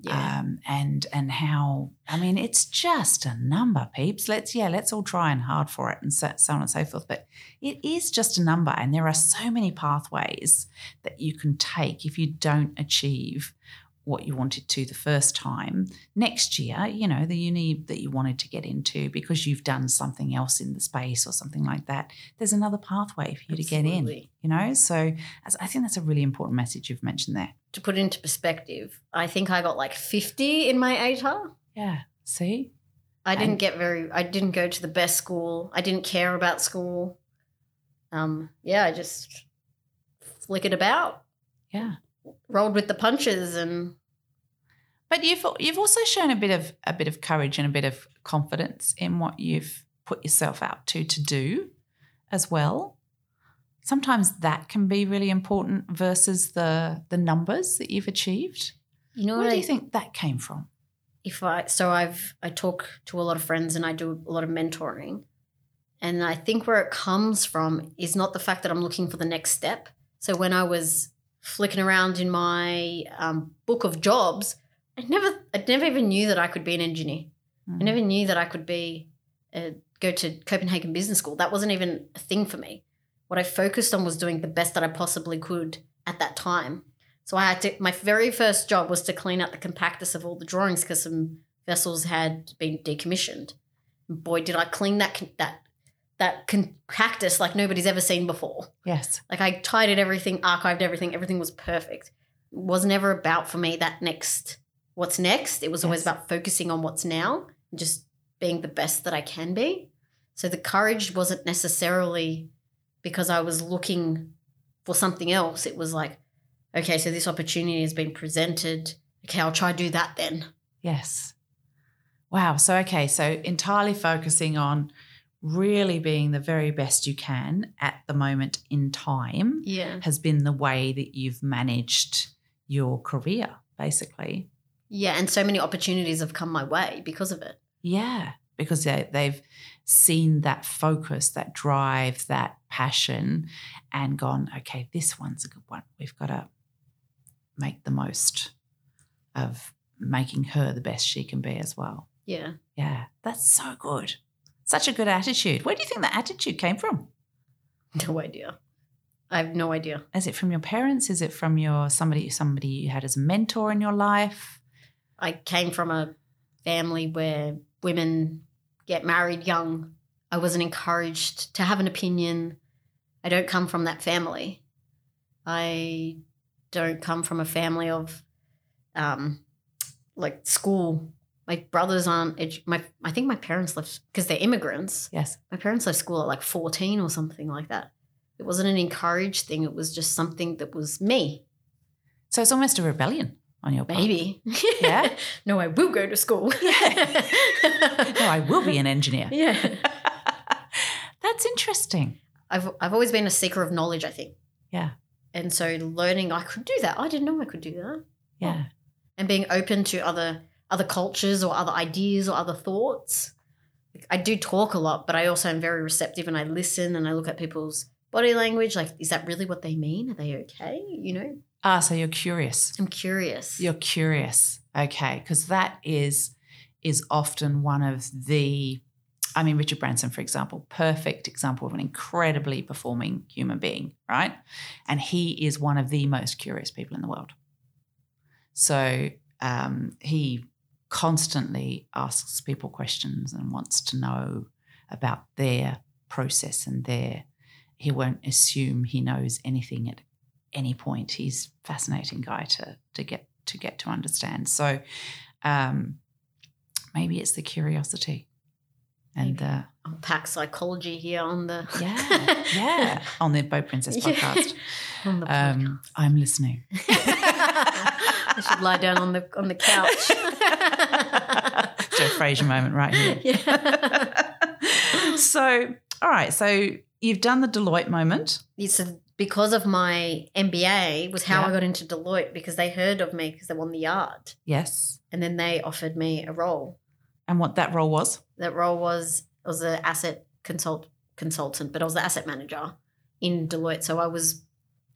Yeah. Um, and and how I mean it's just a number, peeps. Let's yeah, let's all try and hard for it and so, so on and so forth. But it is just a number, and there are so many pathways that you can take if you don't achieve what you wanted to the first time. Next year, you know, the uni that you wanted to get into because you've done something else in the space or something like that, there's another pathway for you to get in, you know? So as- I think that's a really important message you've mentioned there. To put it into perspective, I think I got like 50 in my ATAR. Yeah. See? I didn't get very, I didn't go to the best school. I didn't care about school. Um, yeah, I just flickered about, Yeah. rolled with the punches and But you've you've also shown a bit of a bit of courage and a bit of confidence in what you've put yourself out to to do as well. Sometimes that can be really important versus the the numbers that you've achieved. you know Where do I you think that came from? if I so I've I talk to a lot of friends and I do a lot of mentoring. And I think where it comes from is not the fact that I'm looking for the next step. So when I was flicking around in my um, book of jobs, I never I never even knew that I could be an engineer. Mm. I never knew that I could be uh, go to Copenhagen Business School. That wasn't even a thing for me. What I focused on was doing the best that I possibly could at that time. So I had to. My very first job was to clean out the compactus of all the drawings because some vessels had been decommissioned. Boy, did I clean that that that compactus like nobody's ever seen before. Yes. Like I tidied everything, archived everything, everything was perfect. It was never about for me that next what's next. It was always about focusing on what's now and just being the best that I can be. So the courage wasn't necessarily because I was looking for something else. It was like, okay, so this opportunity has been presented. Okay, I'll try to do that then. Yes. Wow. So okay, so entirely focusing on really being the very best you can at the moment in time Yeah. has been the way that you've managed your career, basically. Yeah. And so many opportunities have come my way because of it. Yeah, because they, they've seen that focus, that drive, that passion, and gone, okay, this one's a good one. We've got to make the most of making her the best she can be as well. Yeah. Yeah, that's so good. Such a good attitude. Where do you think that attitude came from? [laughs] No idea. I have no idea. Is it from your parents? Is it from your somebody somebody you had as a mentor in your life? I came from a family where women get married young. I wasn't encouraged to have an opinion. I don't come from that family. I don't come from a family of um, like school. My brothers aren't. Edu- my I think my parents left because they're immigrants. Yes. My parents left school at like fourteen or something like that. It wasn't an encouraged thing. It was just something that was me. So it's almost a rebellion on your. Maybe. Yeah. [laughs] no, I will go to school. [laughs] Yeah. No, I will be an engineer. [laughs] yeah. That's interesting. I've I've always been a seeker of knowledge, I think. Yeah. And so learning I could do that. I didn't know I could do that. Yeah. And being open to other other cultures or other ideas or other thoughts. I do talk a lot, but I also am very receptive and I listen and I look at people's body language. Like, is that really what they mean? Are they okay? You know? Ah, so you're curious. I'm curious. You're curious. Okay. Because that is is often one of the I mean, Richard Branson, for example, perfect example of an incredibly performing human being, right? And he is one of the most curious people in the world. So um, he constantly asks people questions and wants to know about their process and their. He won't assume he knows anything at any point. He's a fascinating guy to to get to get to understand. So um, maybe it's the curiosity and uh, Unpack psychology here on the yeah [laughs] yeah on the Boat Princess Yeah. podcast. [laughs] on the podcast. Um, I'm listening. [laughs] I should lie down on the on the couch. Joe Frazier moment right here. yeah. so, all right. So you've done the Deloitte moment. It's a, because of my MBA was how Yeah. I got into Deloitte because they heard of me because they won the yard, Yes. and then they offered me a role. And what that role was. That role was I was an asset consult consultant, but I was the asset manager in Deloitte. So I was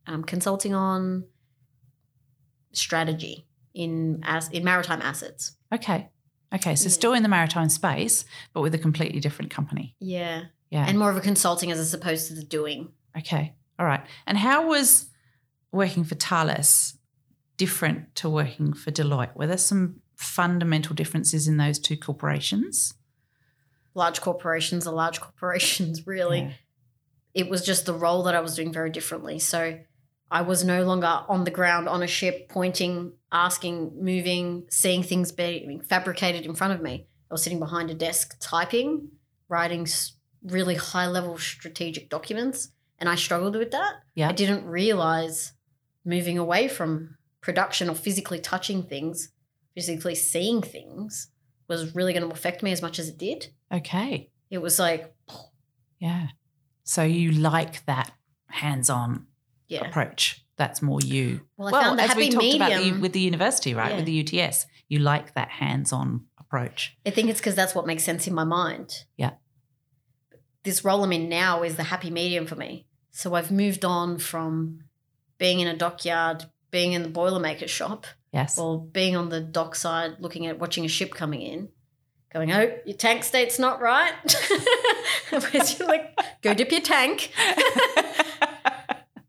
um, consulting on strategy in as in maritime assets. Okay. Okay. So Yeah. still in the maritime space, but with a completely different company. Yeah, Yeah. and more of a consulting as opposed to the doing. okay. All right. And how was working for Thales different to working for Deloitte? Were there some fundamental differences in those two corporations? Large corporations are large corporations, really. Yeah. it was just the role that I was doing very differently. So I was no longer on the ground on a ship, pointing, asking, moving, seeing things being fabricated in front of me. I was sitting behind a desk typing, writing really high level strategic documents, and I struggled with that. Yeah. I didn't realize moving away from production or physically touching things, physically seeing things was really going to affect me as much as it did. Okay. It was like, Yeah. So you like that hands-on yeah. approach. That's more you. Well, I found the as happy we talked medium. about the, with the university, right? Yeah. With the UTS, you like that hands-on approach. I think it's because that's what makes sense in my mind. Yeah. This role I'm in now is the happy medium for me. So I've moved on from being in a dockyard, being in the Boilermaker shop, Yes. or being on the dockside looking at watching a ship coming in, going, oh, your tank state's not right. [laughs] Whereas you're like, go dip your tank. [laughs]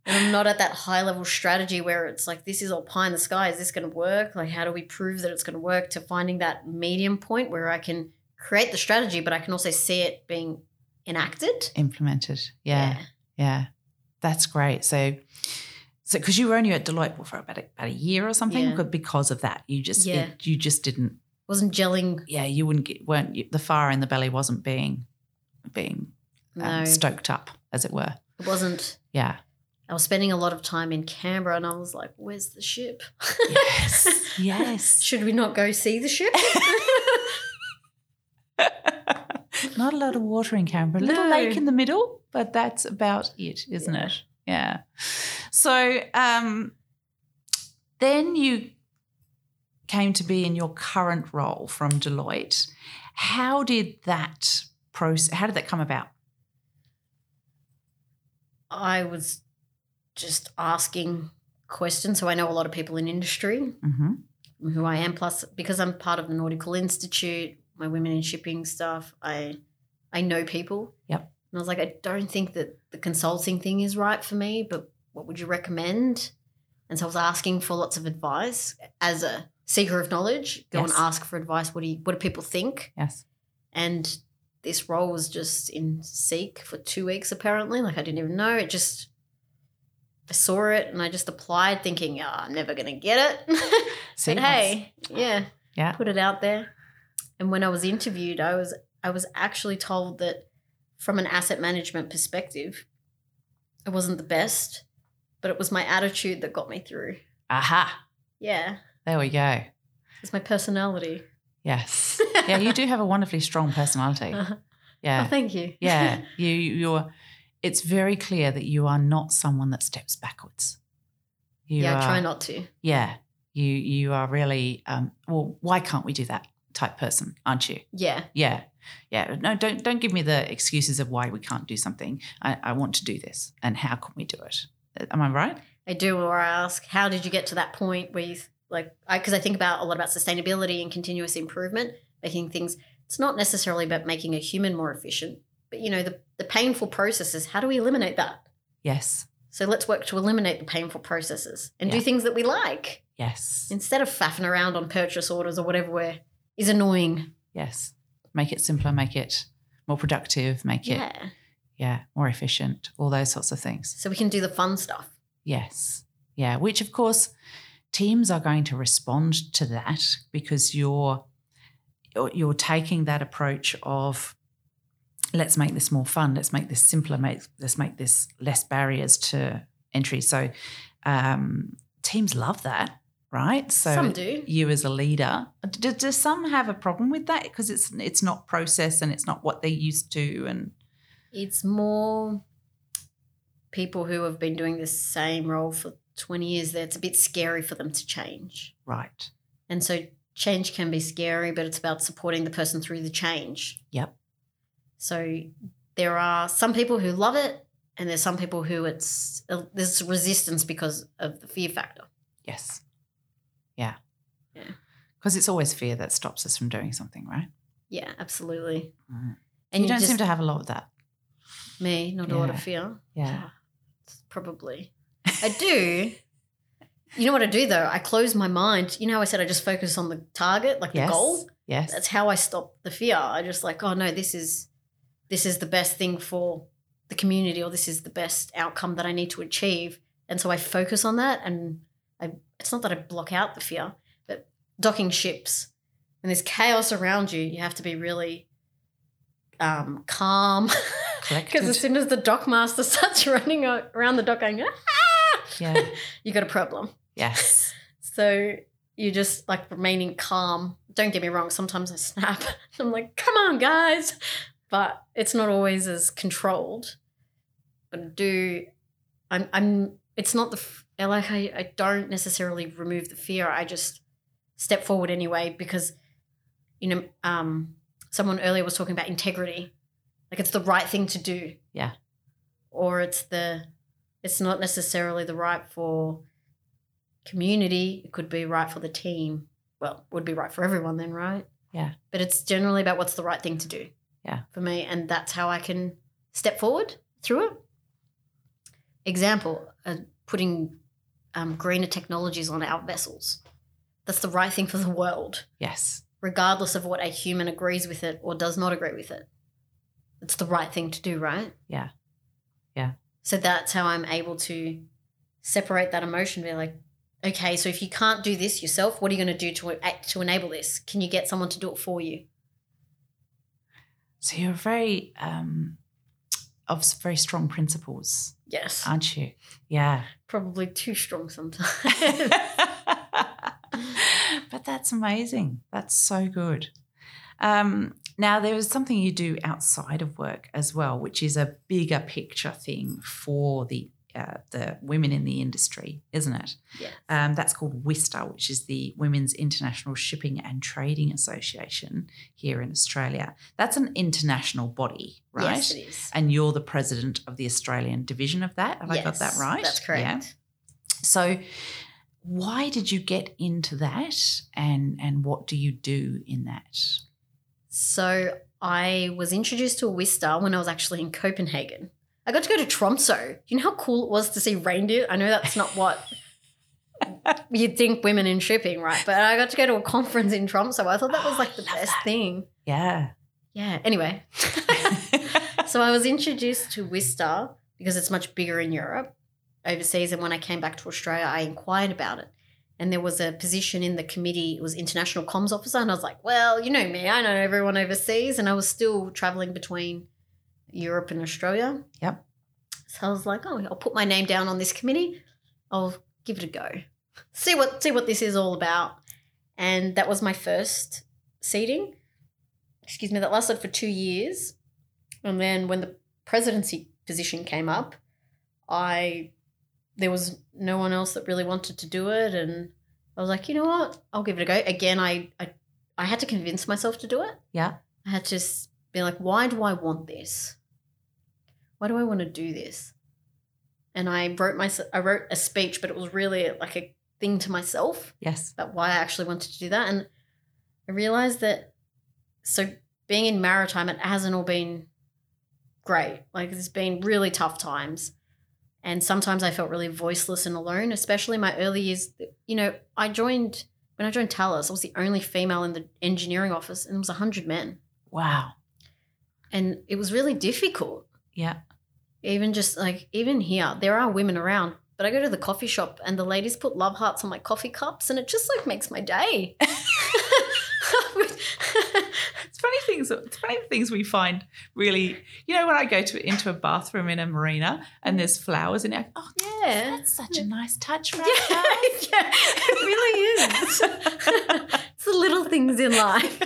And I'm not at that high level strategy where it's like, this is all pie in the sky. Is this going to work? Like, how do we prove that it's going to work? To finding that medium point where I can create the strategy, but I can also see it being enacted. Implemented. Yeah. Yeah. That's great. So, so because you were only at Deloitte for about a, about a year or something, Yeah. but because of that, you just Yeah. it- you just didn't. Wasn't gelling. Yeah, you wouldn't get weren't you, the fire in the belly wasn't being being No, um, stoked up, as it were. it wasn't. Yeah. I was spending a lot of time in Canberra and I was like, where's the ship? Yes. [laughs] yes. Should we not go see the ship? [laughs] [laughs] Not a lot of water in Canberra. A little No. lake in the middle, but that's about it, isn't Yeah. it? Yeah. So um, then you came to be in your current role from Deloitte. How did that process? How did that come about? I was just asking questions. So I know a lot of people in industry. Mm-hmm. who I am. Plus, because I'm part of the Nautical Institute, my women in shipping stuff, I I know people. Yep. And I was like, I don't think that the consulting thing is right for me, but what would you recommend? And so I was asking for lots of advice as a seeker of knowledge. Go and ask for advice. What do you, what do people think? Yes. And this role was just in Seek for two weeks apparently. Like I didn't even know. It just I saw it and I just applied thinking, oh, I'm never gonna get it. [laughs] But hey, yeah, Yeah. put it out there. And when I was interviewed, I was I was actually told that from an asset management perspective, it wasn't the best, but it was my attitude that got me through. Aha. Yeah, There we go. it's my personality. Yes. [laughs] Yeah, you do have a wonderfully strong personality. Oh, Yeah. thank you. Yeah. [laughs] You you're it's very clear that you are not someone that steps backwards. You yeah, I try not to. Yeah. You you are really um well, why can't we do that type person, aren't you? Yeah, Yeah. Yeah. No, don't don't give me the excuses of why we can't do something. I, I want to do this. And how can we do it? Am I right? I do. Or I ask, how did you get to that point where you like? Because I, think about a lot about sustainability and continuous improvement, making things. It's not necessarily about making a human more efficient, but you know the the painful processes. How do we eliminate that? Yes. So let's work to eliminate the painful processes and do things that we like Yes. instead of faffing around on purchase orders or whatever where is annoying. Yes. Make it simpler, make it more productive, make it Yeah. yeah, more efficient, all those sorts of things. So we can do the fun stuff. Yes. Yeah, which of course teams are going to respond to that because you're you're, you're taking that approach of let's make this more fun, let's make this simpler, make let's make this less barriers to entry. So um, teams love that, right? So Some do. you as a leader, do, do some have a problem with that because it's it's not process and it's not what they're used to and It's more people who have been doing the same role for 20 years that it's a bit scary for them to change. right. And so change can be scary, but it's about supporting the person through the change. Yep. So there are some people who love it, and there's some people who it's there's resistance because of the fear factor. Yes. Yeah. Yeah. Because it's always fear that stops us from doing something, right? Yeah, absolutely. Mm. And you don't just, seem to have a lot of that. me, not a lot of fear. Yeah. It's probably. I do. [laughs] You know what I do though? I close my mind. You know how I said I just focus on the target, like Yes. the goal? Yes. That's how I stop the fear. I just like, oh no, this is this is the best thing for the community or this is the best outcome that I need to achieve. And so I focus on that and I it's not that I block out the fear, but docking ships and there's chaos around you, you have to be really um, calm. [laughs] Because as soon as the dockmaster [laughs] starts running around the dock going, ah, yeah. [laughs] you got a problem. Yes. So you just like remaining calm. Don't get me wrong, sometimes I snap. I'm like, come on, guys. But it's not always as controlled. But I do I'm I'm it's not the f- like I, I don't necessarily remove the fear. I just step forward anyway because you know, um someone earlier was talking about integrity. Like it's the right thing to do. Yeah. Or it's the it's not necessarily the right for community. It could be right for the team. Well, would be right for everyone then, right? Yeah. But it's generally about what's the right thing to do. Yeah. For me. And that's how I can step forward through it. Example, uh, putting um, greener technologies on our vessels. That's the right thing for the world, Yes. regardless of what a human agrees with it or does not agree with it. It's the right thing to do, right? Yeah. Yeah. So that's how I'm able to separate that emotion. Be like, okay, so if you can't do this yourself, what are you going to do to to enable this? Can you get someone to do it for you? So you're very um of very strong principles, Yes, aren't you? Yeah. probably too strong sometimes. [laughs] but that's amazing. That's so good. Um, now, there is something you do outside of work as well, which is a bigger picture thing for the uh, the women in the industry, isn't it? yes. Um, that's called WISTA, which is the Women's International Shipping and Trading Association here in Australia. That's an international body, right? Yes, it is. And you're the president of the Australian division of that. Have I got that right? That's correct. Yeah. So, why did you get into that, and and what do you do in that? So I was introduced to a Wista when I was actually in Copenhagen. I got to go to Tromso. Do you know how cool it was to see reindeer? I know that's not what [laughs] you'd think women in shipping, right? But I got to go to a conference in Tromso. I thought that was like the oh, best that. thing. Yeah. Yeah. Anyway, [laughs] so I was introduced to Wista because it's much bigger in Europe, overseas. And when I came back to Australia, I inquired about it. And there was a position in the committee, it was international comms officer. And I was like, well, you know me, I know everyone overseas. And I was still traveling between Europe and Australia. Yep. So I was like, oh, I'll put my name down on this committee. I'll give it a go. See what see what this is all about. And that was my first seating. Excuse me, that lasted for two years. And then when the presidency position came up, I there was no one else that really wanted to do it. And I was like, you know what? I'll give it a go. Again, I I, I had to convince myself to do it. Yeah. I had to be like, why do I want this? Why do I want to do this? And I wrote my I wrote a speech, but it was really like a thing to myself Yes. about why I actually wanted to do that. And I realized that so being in maritime, it hasn't all been great. Like it's been really tough times. And sometimes I felt really voiceless and alone, especially my early years. You know, I joined when I joined Thales, I was the only female in the engineering office, and there was 100 men. Wow. And it was really difficult. Yeah. Even just like, even here, there are women around, but I go to the coffee shop and the ladies put love hearts on my coffee cups, and it just like makes my day. [laughs] [laughs] It's funny things. It's funny things we find really. You know, when I go to into a bathroom in a marina and there's flowers in it. Oh, yeah. that's such a nice touch, [laughs] right? Yeah, yeah, it really is. it's the little things in life.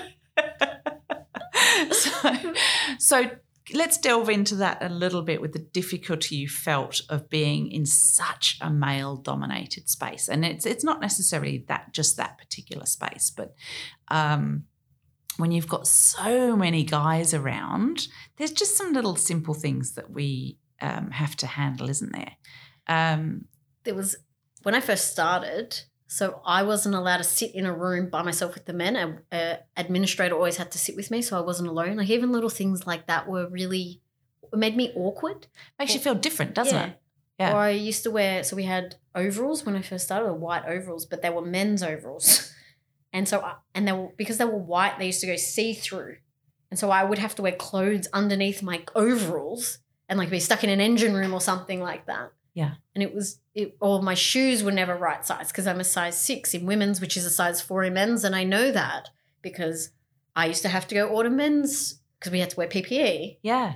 so, so let's delve into that a little bit with the difficulty you felt of being in such a male dominated space and it's it's not necessarily that just that particular space but um when you've got so many guys around, there's just some little simple things that we um, have to handle, isn't there? Um, There was when I first started. So I wasn't allowed to sit in a room by myself with the men. An administrator always had to sit with me, so I wasn't alone. Like even little things like that were really made me awkward. makes you feel different, doesn't Yeah. it? Yeah. Or I used to wear, so we had overalls when I first started, white overalls, but they were men's overalls. [laughs] And so, I, and they were, because they were white, they used to go see through. And so I would have to wear clothes underneath my overalls and like be stuck in an engine room or something like that. Yeah. And it was, it, or my shoes were never right size because I'm a size six in women's, which is a size four in men's. And I know that because I used to have to go order men's because we had to wear PPE Yeah.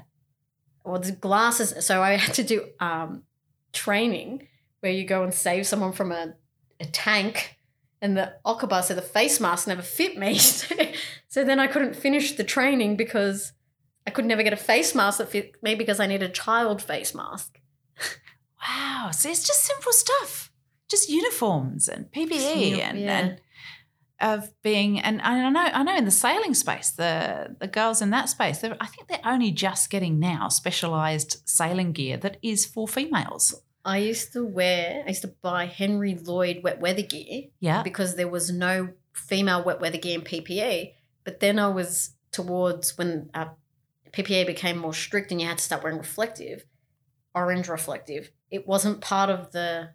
or the glasses. So I had to do um, training where you go and save someone from a, a tank, and the Okabar, so the face mask never fit me. [laughs] so then I couldn't finish the training because I could never get a face mask that fit me because I needed a child face mask. Wow. So it's just simple stuff, just uniforms and PPE and, yeah. and of being and I know I know in the sailing space the the girls in that space I think they're only just getting now specialized sailing gear that is for females. I used to wear, I used to buy Henry Lloyd wet weather gear Yeah. because there was no female wet weather gear in PPE. But then I was towards when uh, PPE became more strict and you had to start wearing reflective, orange reflective. It wasn't part of the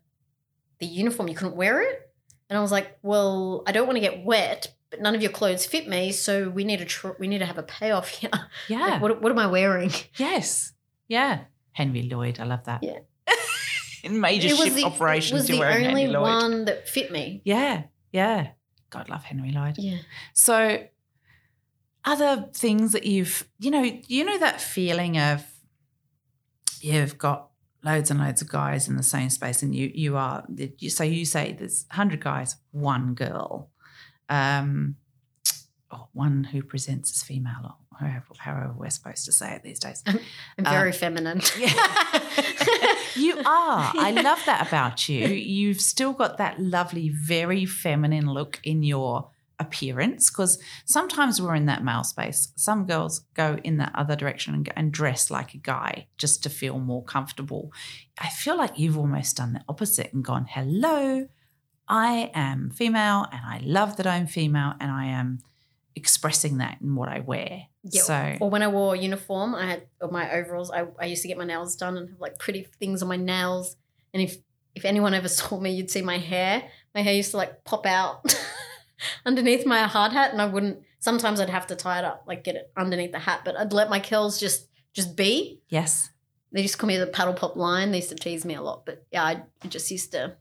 the uniform. You couldn't wear it, and I was like, "Well, I don't want to get wet, but none of your clothes fit me, so we need to tr- we need to have a payoff [laughs] here. Yeah. Like, what what am I wearing? yes. Yeah. Henry Lloyd. I love that. Yeah. [laughs] in major ship the, operations, was you're the wearing only Henry Lloyd. one that fit me. Yeah. Yeah. God love Henry Lloyd. Yeah. So other things that you've you know, you know that feeling of you've got loads and loads of guys in the same space and you you are so you say there's 100 guys, one girl. Um or one who presents as female or however, however we're supposed to say it these days. I'm Uh, very feminine. [laughs] [laughs] you are. I love that about you. You've still got that lovely, very feminine look in your appearance because sometimes we're in that male space. Some girls go in that other direction and, and dress like a guy just to feel more comfortable. I feel like you've almost done the opposite and gone, hello, I am female and I love that I'm female and I am expressing that in what I wear. Yeah, So, Or when I wore a uniform, I had or my overalls. I, I used to get my nails done and have like pretty things on my nails. And if if anyone ever [laughs] saw me, you'd see my hair. My hair used to like pop out [laughs] underneath my hard hat, and I wouldn't. Sometimes I'd have to tie it up, like get it underneath the hat. But I'd let my curls just just be. yes. They to call me the Paddle Pop lion. They used to tease me a lot, but yeah, I, I just used to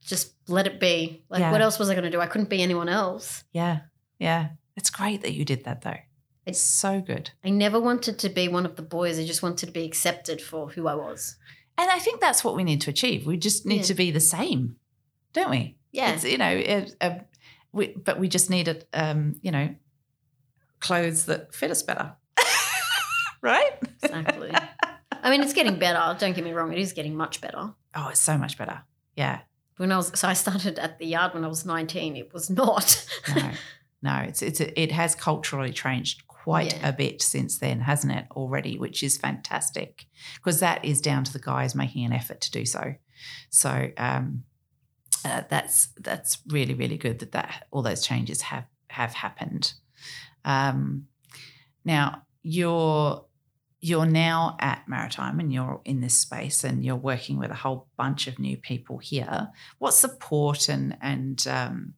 just let it be. Like, Yeah. what else was I going to do? I couldn't be anyone else. Yeah. Yeah. It's great that you did that though. It's so good. I never wanted to be one of the boys. I just wanted to be accepted for who I was. And I think that's what we need to achieve. We just need Yeah. to be the same, don't we? Yeah. It's, you know, it, uh, we, but we just needed, um, you know, clothes that fit us better. [laughs] right? Exactly. I mean, it's getting better. Don't get me wrong; it is getting much better. Oh, it's so much better. Yeah. When I was, so I started at the yard when I was nineteen. It was not. No, no, it's, it's, it has culturally changed quite Yeah. a bit since then, hasn't it, already, which is fantastic because that is down to the guys making an effort to do so. So, um, uh, that's that's really really good that that all those changes have have happened. Um, now you're you're now at Maritime and you're in this space and you're working with a whole bunch of new people here. What support and and um,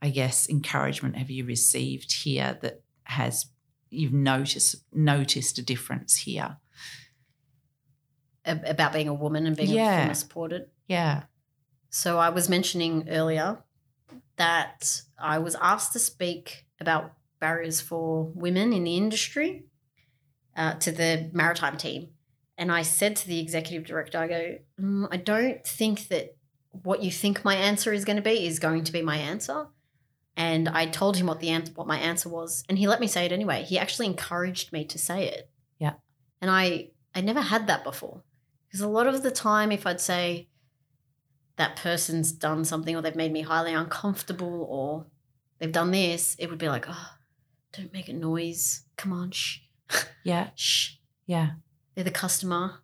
I guess encouragement have you received here that has you've noticed noticed a difference here? about being a woman and being Yeah. supported. Yeah. So I was mentioning earlier that I was asked to speak about barriers for women in the industry uh, to the maritime team. And I said to the executive director, I go, "Mm, I don't think that what you think my answer is going to be is going to be my answer. And I told him what the answer, what my answer was, and he let me say it anyway. He actually encouraged me to say it. Yeah. And I I never had that before. Because a lot of the time if I'd say that person's done something or they've made me highly uncomfortable or they've done this, it would be like, oh, don't make a noise. Come on, shh, [laughs] Yeah. shh. Yeah. They're the customer.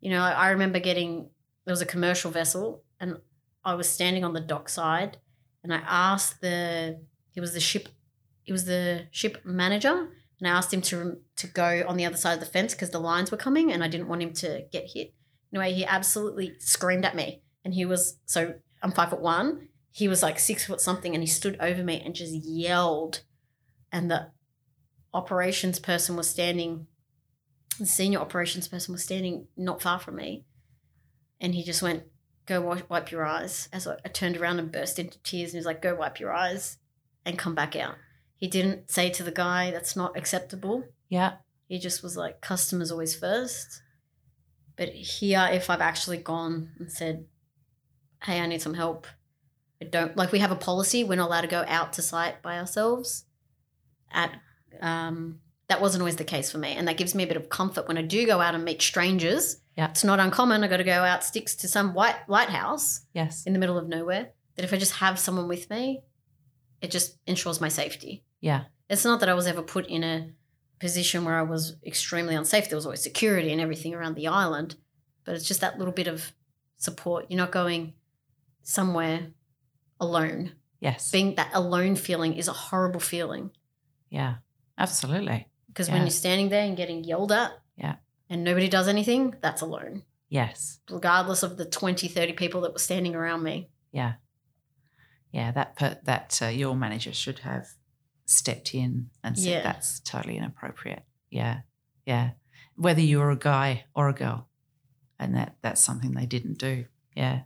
You know, I, I remember getting there was a commercial vessel, and I was standing on the dockside, and I asked the it was the ship it was the ship manager, and I asked him to to go on the other side of the fence because the lines were coming, and I didn't want him to get hit. Anyway, he absolutely screamed at me, and he was so I'm five foot one. He was like six foot something, and he stood over me and just yelled, and the operations person was standing the senior operations person was standing not far from me. And he just went go wipe, wipe your eyes as I, I turned around and burst into tears and he was like go wipe your eyes and come back out. He didn't say to the guy that's not acceptable. Yeah. he just was like customers always first. But here if i've actually gone and said hey i need some help i don't like we have a policy we're not allowed to go out to site by ourselves at um, that wasn't always the case for me and that gives me a bit of comfort when i do go out and meet strangers Yeah. it's not uncommon i got to go out sticks to some white lighthouse Yes. in the middle of nowhere that if i just have someone with me it just ensures my safety Yeah. it's not that I was ever put in a position where I was extremely unsafe. There was always security and everything around the island, but it's just that little bit of support. You're not going somewhere alone. Yes. Being that alone feeling is a horrible feeling Yeah. Absolutely. because Yeah. when you're standing there and getting yelled at Yeah. and nobody does anything, that's alone, Yes. regardless of the 20, 30 people that were standing around me. Yeah. Yeah. That per, that uh, your manager should have stepped in and said Yeah. that's totally inappropriate. Yeah. Yeah. Whether you're a guy or a girl, and that that's something they didn't do. Yeah.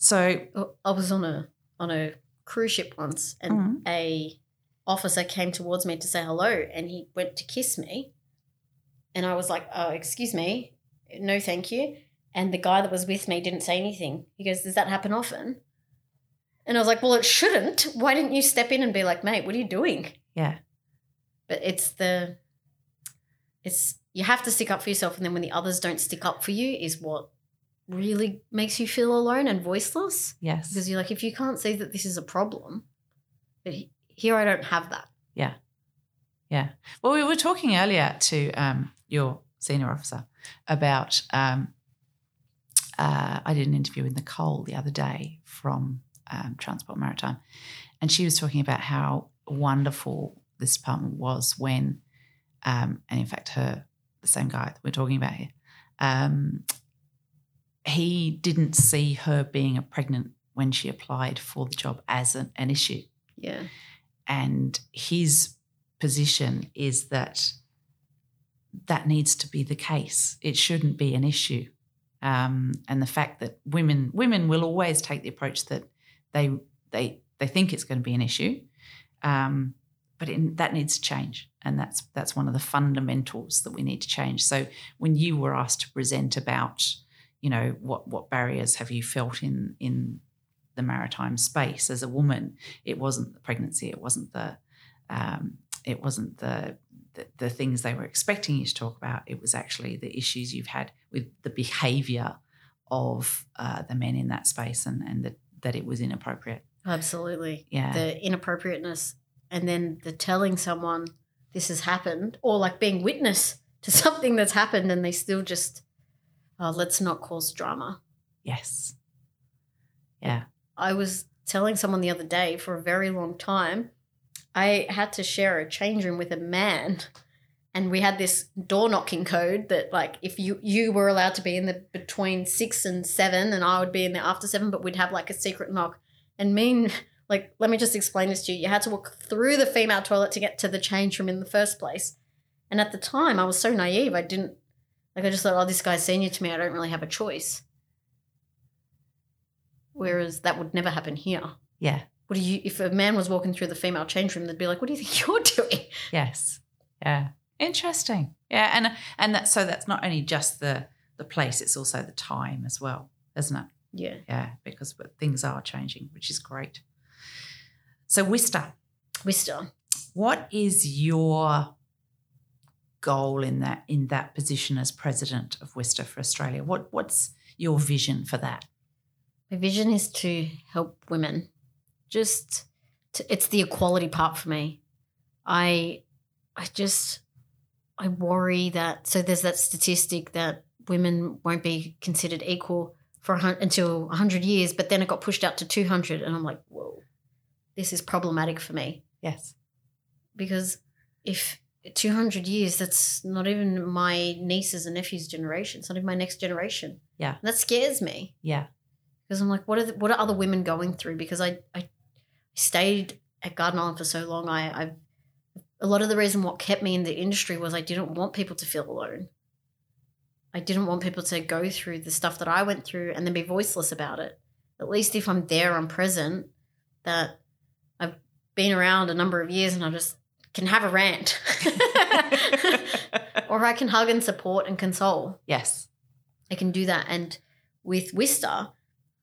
So Oh, I was on a on a cruise ship once, and Mhm. a officer came towards me to say hello, and he went to kiss me, and I was like, "Oh, excuse me, no, thank you." And the guy that was with me didn't say anything. He goes, "Does that happen often?" And I was like, "Well, it shouldn't. Why didn't you step in and be like, mate, what are you doing?" yeah. But it's the, it's you have to stick up for yourself, and then when the others don't stick up for you, is what really makes you feel alone and voiceless Yes. because you're like if you can't see that this is a problem but here i don't have that Yeah. Yeah. Well, we were talking earlier to um, your senior officer about. Um, uh, I did an interview with Nicole the other day from um, Transport Maritime, and she was talking about how wonderful this department was when, um, and in fact, her the same guy that we're talking about here, um, he didn't see her being pregnant when she applied for the job as an, an issue yeah and his position is that that needs to be the case. It shouldn't be an issue. Um, and the fact that women women will always take the approach that they they they think it's going to be an issue, um, but in, that needs to change, and that's that's one of the fundamentals that we need to change. So when you were asked to present about, you know, what what barriers have you felt in in the maritime space as a woman, it wasn't the pregnancy, it wasn't the um, it wasn't the, the the things they were expecting you to talk about. It was actually the issues you've had with the behaviour of uh, the men in that space, and and that that it was inappropriate. absolutely Yeah, the inappropriateness and then the telling someone this has happened or like being witness to [laughs] something that's happened and they still just oh, let's not cause drama yes, yeah, I was telling someone the other day for a very long time, I had to share a change room with a man. And we had this door knocking code that, like, if you you were allowed to be in the between six and seven, and I would be in there after seven, but we'd have like a secret knock. And mean, like, let me just explain this to you. You had to walk through the female toilet to get to the change room in the first place. And at the time, I was so naive. I didn't like. I just thought, oh, this guy's senior to me. I don't really have a choice. Whereas that would never happen here. yeah, What do you? If a man was walking through the female change room, they'd be like, "What do you think [laughs] you're doing?" yes, yeah. Interesting. Yeah, and and that so that's not only just the the place; it's also the time as well, isn't it? Yeah, Yeah, because but things are changing, which is great. So, Wista, Wista. what is your goal in that in that position as president of Wista for Australia? What what's your vision for that? My vision is to help women. Just, to, it's the equality part for me. I I just I worry that so there's that statistic that women won't be considered equal for until 100 years, but then it got pushed out to 200 and I'm like, "Whoa. This is problematic for me." Yes. because if 200 years that's not even my nieces and nephews generation. It's not even my next generation. Yeah. that scares me. Yeah. because i'm like what are the, what are other women going through? Because i i stayed at garden island for so long i i a lot of the reason what kept me in the industry was i didn't want people to feel alone. I didn't want people to go through the stuff that i went through and then be voiceless about it. At least if i'm there i'm present that i've been around a number of years and i just can have a rant [laughs] or i can hug and support and console yes. I can do that. And with Wista,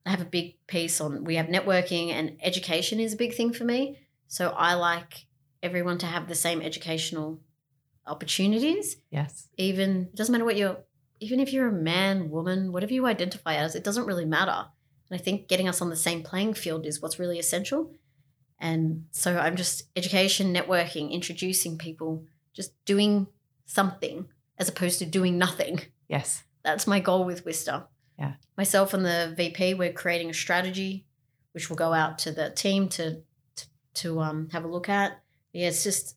I have a big piece on we have networking and education is a big thing for me. So I like everyone to have the same educational opportunities. Yes. Even it doesn't matter what you're even if you're a man, woman, whatever you identify as, it doesn't really matter. And I think getting us on the same playing field is what's really essential. And so I'm just education, networking, introducing people, just doing something as opposed to doing nothing Yes. that's my goal with Wista. Yeah. Myself and the VP, we're creating a strategy, which will go out to the team to to, to um, have a look at. Yeah, it's just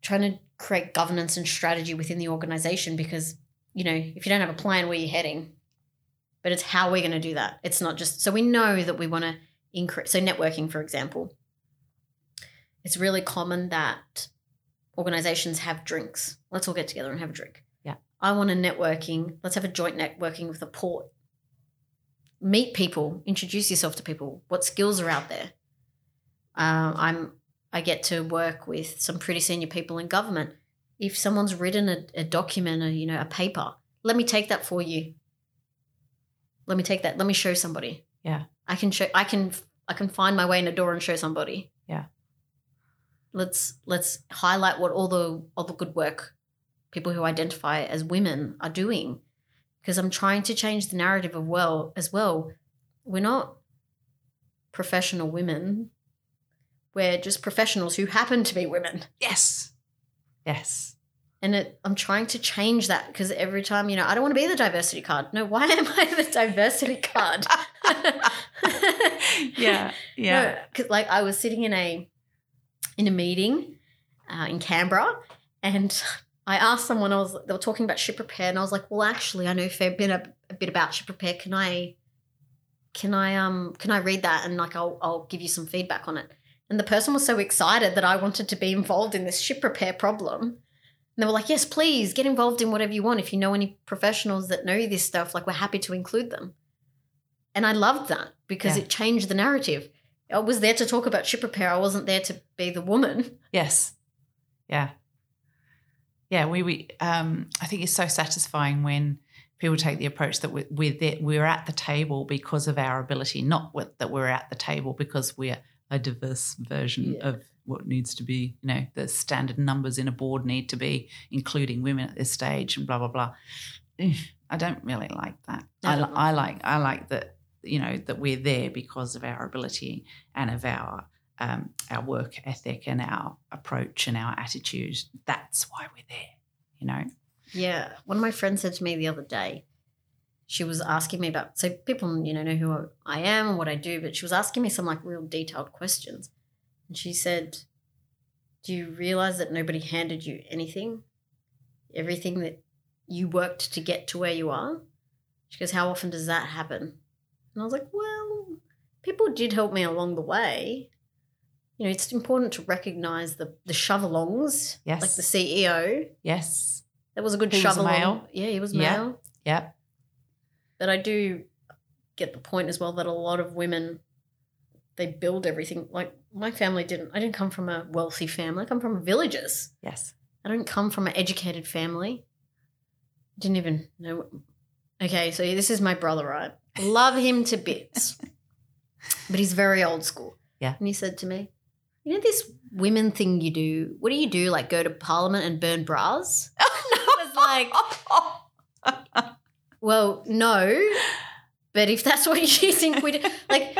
trying to create governance and strategy within the organization because you know if you don't have a plan where you're heading, but it's how we're going to do that. It's not just so we know that we want to increase. So networking, for example, it's really common that organizations have drinks. Let's all get together and have a drink. Yeah. I want a networking. Let's have a joint networking with the port. Meet people, introduce yourself to people. What skills are out there? Um, I'm. I get to work with some pretty senior people in government. If someone's written a, a document or you know a paper, let me take that for you. Let me take that. Let me show somebody. Yeah. I can show. I can. I can find my way in a door and show somebody. Yeah. Let's let's highlight what all the all the good work people who identify as women are doing because i'm trying to change the narrative of well as well we're not professional women we're just professionals who happen to be women Yes. Yes. And it, i'm trying to change that because every time you know i don't want to be the diversity card no why am i the diversity card [laughs] yeah. [laughs] Yeah. No, 'cause, like I was sitting in a in a meeting uh, in Canberra, and I asked someone. I was they were talking about ship repair, and I was like, "Well, actually, I know a fair bit a, a bit about ship repair. Can I, can I um can I read that and like I'll I'll give you some feedback on it." And the person was so excited that I wanted to be involved in this ship repair problem. And they were like, "Yes, please get involved in whatever you want. If you know any professionals that know this stuff, like we're happy to include them." And I loved that because Yeah. it changed the narrative. I was there to talk about ship repair. I wasn't there to be the woman. Yes. Yeah. Yeah, we, we um I think it's so satisfying when people take the approach that we're we're, there, we're at the table because of our ability, not with, that we're at the table because we're a diverse version Yeah. of what needs to be, you know, the standard numbers in a board need to be including women at this stage and blah blah blah. I don't really like that. I, li- I like I like that you know that we're there because of our ability and of our um, our work ethic and our approach and our attitude. That's why we're there, you know. Yeah. One of my friends said to me the other day, she was asking me about, so people, you know, know who I am and what I do, but she was asking me some like real detailed questions. And she said, Do you realize that nobody handed you anything? Everything that you worked to get to where you are? She goes, How often does that happen? And I was like, Well, people did help me along the way. You know, it's important to recognize the the shovelongs, Yes. like the CEO. Yes. That was a good He was a shovel. male? Yeah, he was Yeah. male. Yep. But I do get the point as well that a lot of women they build everything. Like my family didn't. I didn't come from a wealthy family. I come from villagers. Yes. I don't come from an educated family. Didn't even know. Okay, so this is my brother, right? Love him to bits, [laughs] but he's very old school. Yeah. And he said to me, "You know this women thing you do? What do you do? Like go to Parliament and burn bras?" [laughs] I was like, [laughs] well, no. But if that's what you think we do, like,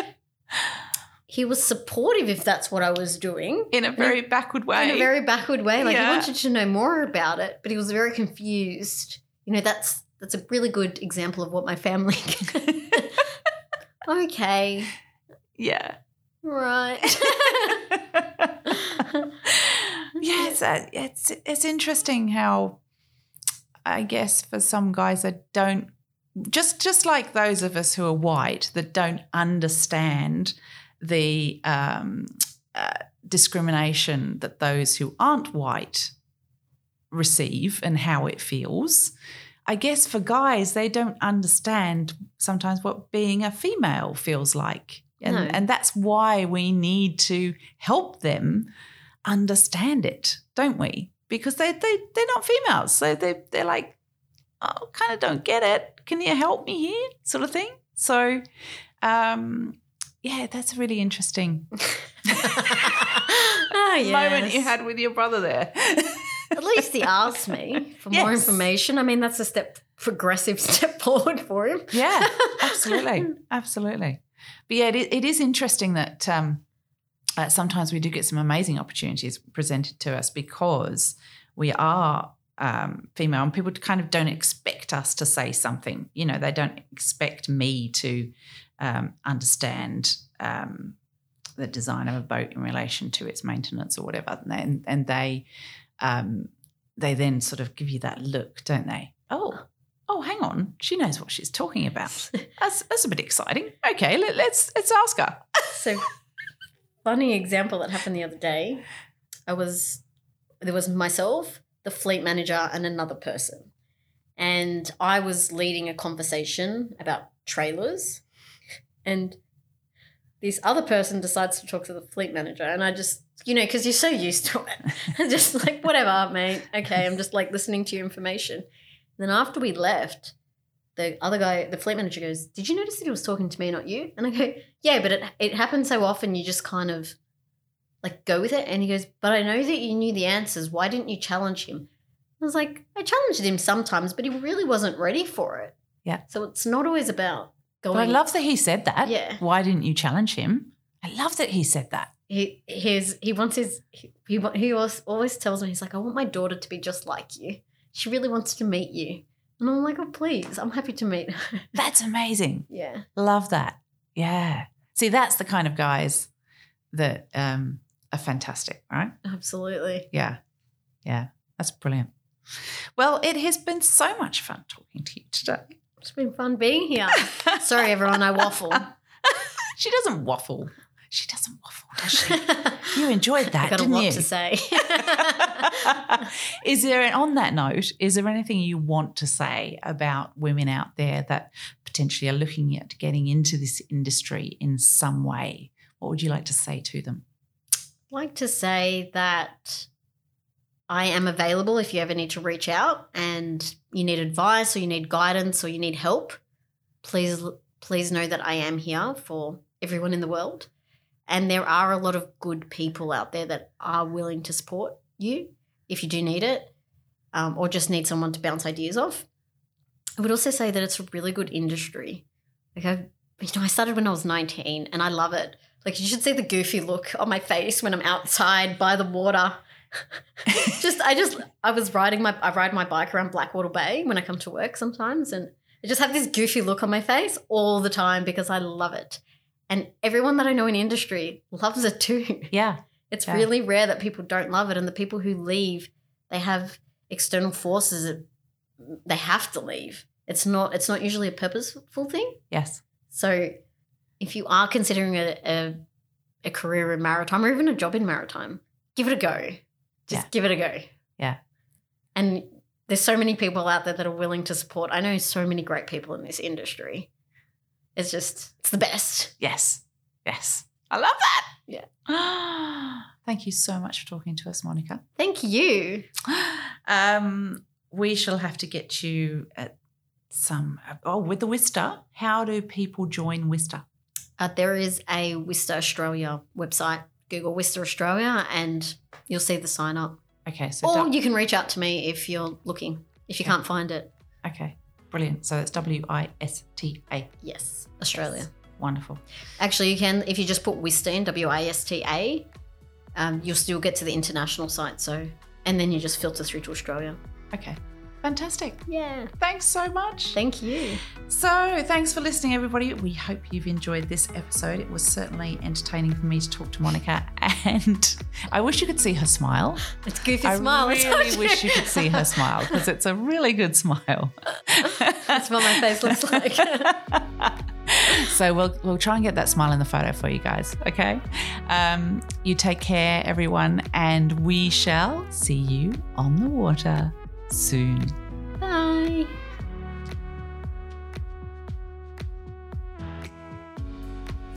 he was supportive if that's what I was doing. In a very backward way. In a very backward way. Like Yeah. he wanted to know more about it, but he was very confused. You know, that's that's a really good example of what my family [laughs] [laughs] Okay. yeah. Right. [laughs] yeah, it's, uh, it's it's interesting how I guess for some guys that don't just just like those of us who are white that don't understand the um, uh, discrimination that those who aren't white receive and how it feels. I guess for guys, they don't understand sometimes what being a female feels like. And, No. and that's why we need to help them understand it, don't we? Because they, they, they're not females. So they, they're like, oh, kind of don't get it. Can you help me here? Sort of thing. So, um, yeah, that's a really interesting oh, [laughs] moment you had with your brother there. [laughs] At least he asked me for more information. I mean, that's a step progressive [laughs] step forward for him. Yeah, absolutely, absolutely. But yeah, it, it is interesting that um, uh, sometimes we do get some amazing opportunities presented to us because we are um, female, and people kind of don't expect us to say something. You know, they don't expect me to um, understand. Um, the design of a boat in relation to its maintenance or whatever, and and they um, they then sort of give you that look, don't they? Oh, oh, hang on, she knows what she's talking about. [laughs] That's that's a bit exciting. Okay, let, let's let's ask her. [laughs] So, funny example that happened the other day. I was there was myself, the fleet manager, and another person, and I was leading a conversation about trailers, and this other person decides to talk to the fleet manager, and I just you know because you're so used to it, [laughs] I'm just like whatever, mate. Okay, I'm just like listening to your information. then after we left. The other guy, the fleet manager goes, Did you notice that he was talking to me, not you? And I go, yeah, but it it happens so often you just kind of like go with it. And he goes, But I know that you knew the answers. Why didn't you challenge him? I was like, I challenged him sometimes, but he really wasn't ready for it. Yeah. So it's not always about going. But I love that he said that. Yeah. Why didn't you challenge him? I love that he said that. he his he wants his he he, he always, always tells me he's like I want my daughter to be just like you. She really wants to meet you, and I'm like, oh please, I'm happy to meet her. [laughs] That's amazing. yeah, Love that. Yeah. See, that's the kind of guys that um, are fantastic, right? absolutely. Yeah. Yeah. That's brilliant. Well, it has been so much fun talking to you today. It's been fun being here. [laughs] Sorry, everyone, I waffle. she doesn't waffle. She doesn't waffle, does she? [laughs] You enjoyed that, I got didn't lot you? to say. [laughs] is there, on that note, is there anything you want to say about women out there that potentially are looking at getting into this industry in some way? What would you like to say to them? like to say that I am available if you ever need to reach out and you need advice or you need guidance or you need help. Please please know that I am here for everyone in the world. And there are a lot of good people out there that are willing to support you if you do need it um, or just need someone to bounce ideas off. I would also say that it's a really good industry. Like I, you know, I started when I was 19 and I love it. Like you should see the goofy look on my face when I'm outside by the water. Just I just I was riding my I ride my bike around Blackwattle Bay when I come to work sometimes and I just have this goofy look on my face all the time because I love it. And everyone that I know in industry loves it too. [laughs] Yeah. It's Yeah. really rare that people don't love it and the people who leave they have external forces that they have to leave. It's not it's not usually a purposeful thing. Yes. So, if you are considering a, a, a career in maritime or even a job in maritime, give it a go. Just Yeah. give it a go. Yeah. And there's so many people out there that are willing to support. I know so many great people in this industry. It's just, it's the best. Yes. Yes. I love that. Yeah. [gasps] Thank you so much for talking to us, Monika. Thank you. [gasps] Um, we shall have to get you at some. Oh, with the Wista. How do people join Wista? Uh, there is a Wista Australia website. Google Wista Australia and you'll see the sign up. Okay, so Or dou- you can reach out to me if you're looking, if you can't find it. okay, brilliant. So it's W I S T A. Yes, Australia. Wonderful. Actually, you can if you just put Wista W I S T A, um, you'll still get to the international site. So, and then you just filter through to Australia. Okay. Fantastic. Yeah. Thanks so much. Thank you. So, thanks for listening, everybody. We hope you've enjoyed this episode. It was certainly entertaining for me to talk to Monika, and I wish you could see her smile. It's goofy I smile. I really wish you could see her smile because it's a really good smile. That's what my face looks like. [laughs] so we'll we'll try and get that smile in the photo for you guys. Okay. Um, you take care, everyone, and we shall see you on the water soon. Bye.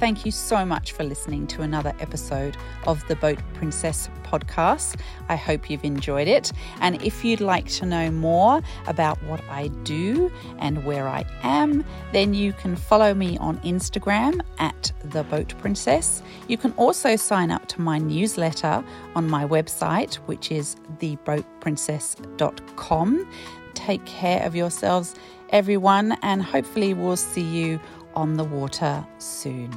Thank you so much for listening to another episode of the Boat Princess podcast. I hope you've enjoyed it. And if you'd like to know more about what I do and where I am, then you can follow me on Instagram at the Boat Princess. You can also sign up to my newsletter on my website, which is theboatprincess.com. Take care of yourselves, everyone, and hopefully we'll see you on the water soon.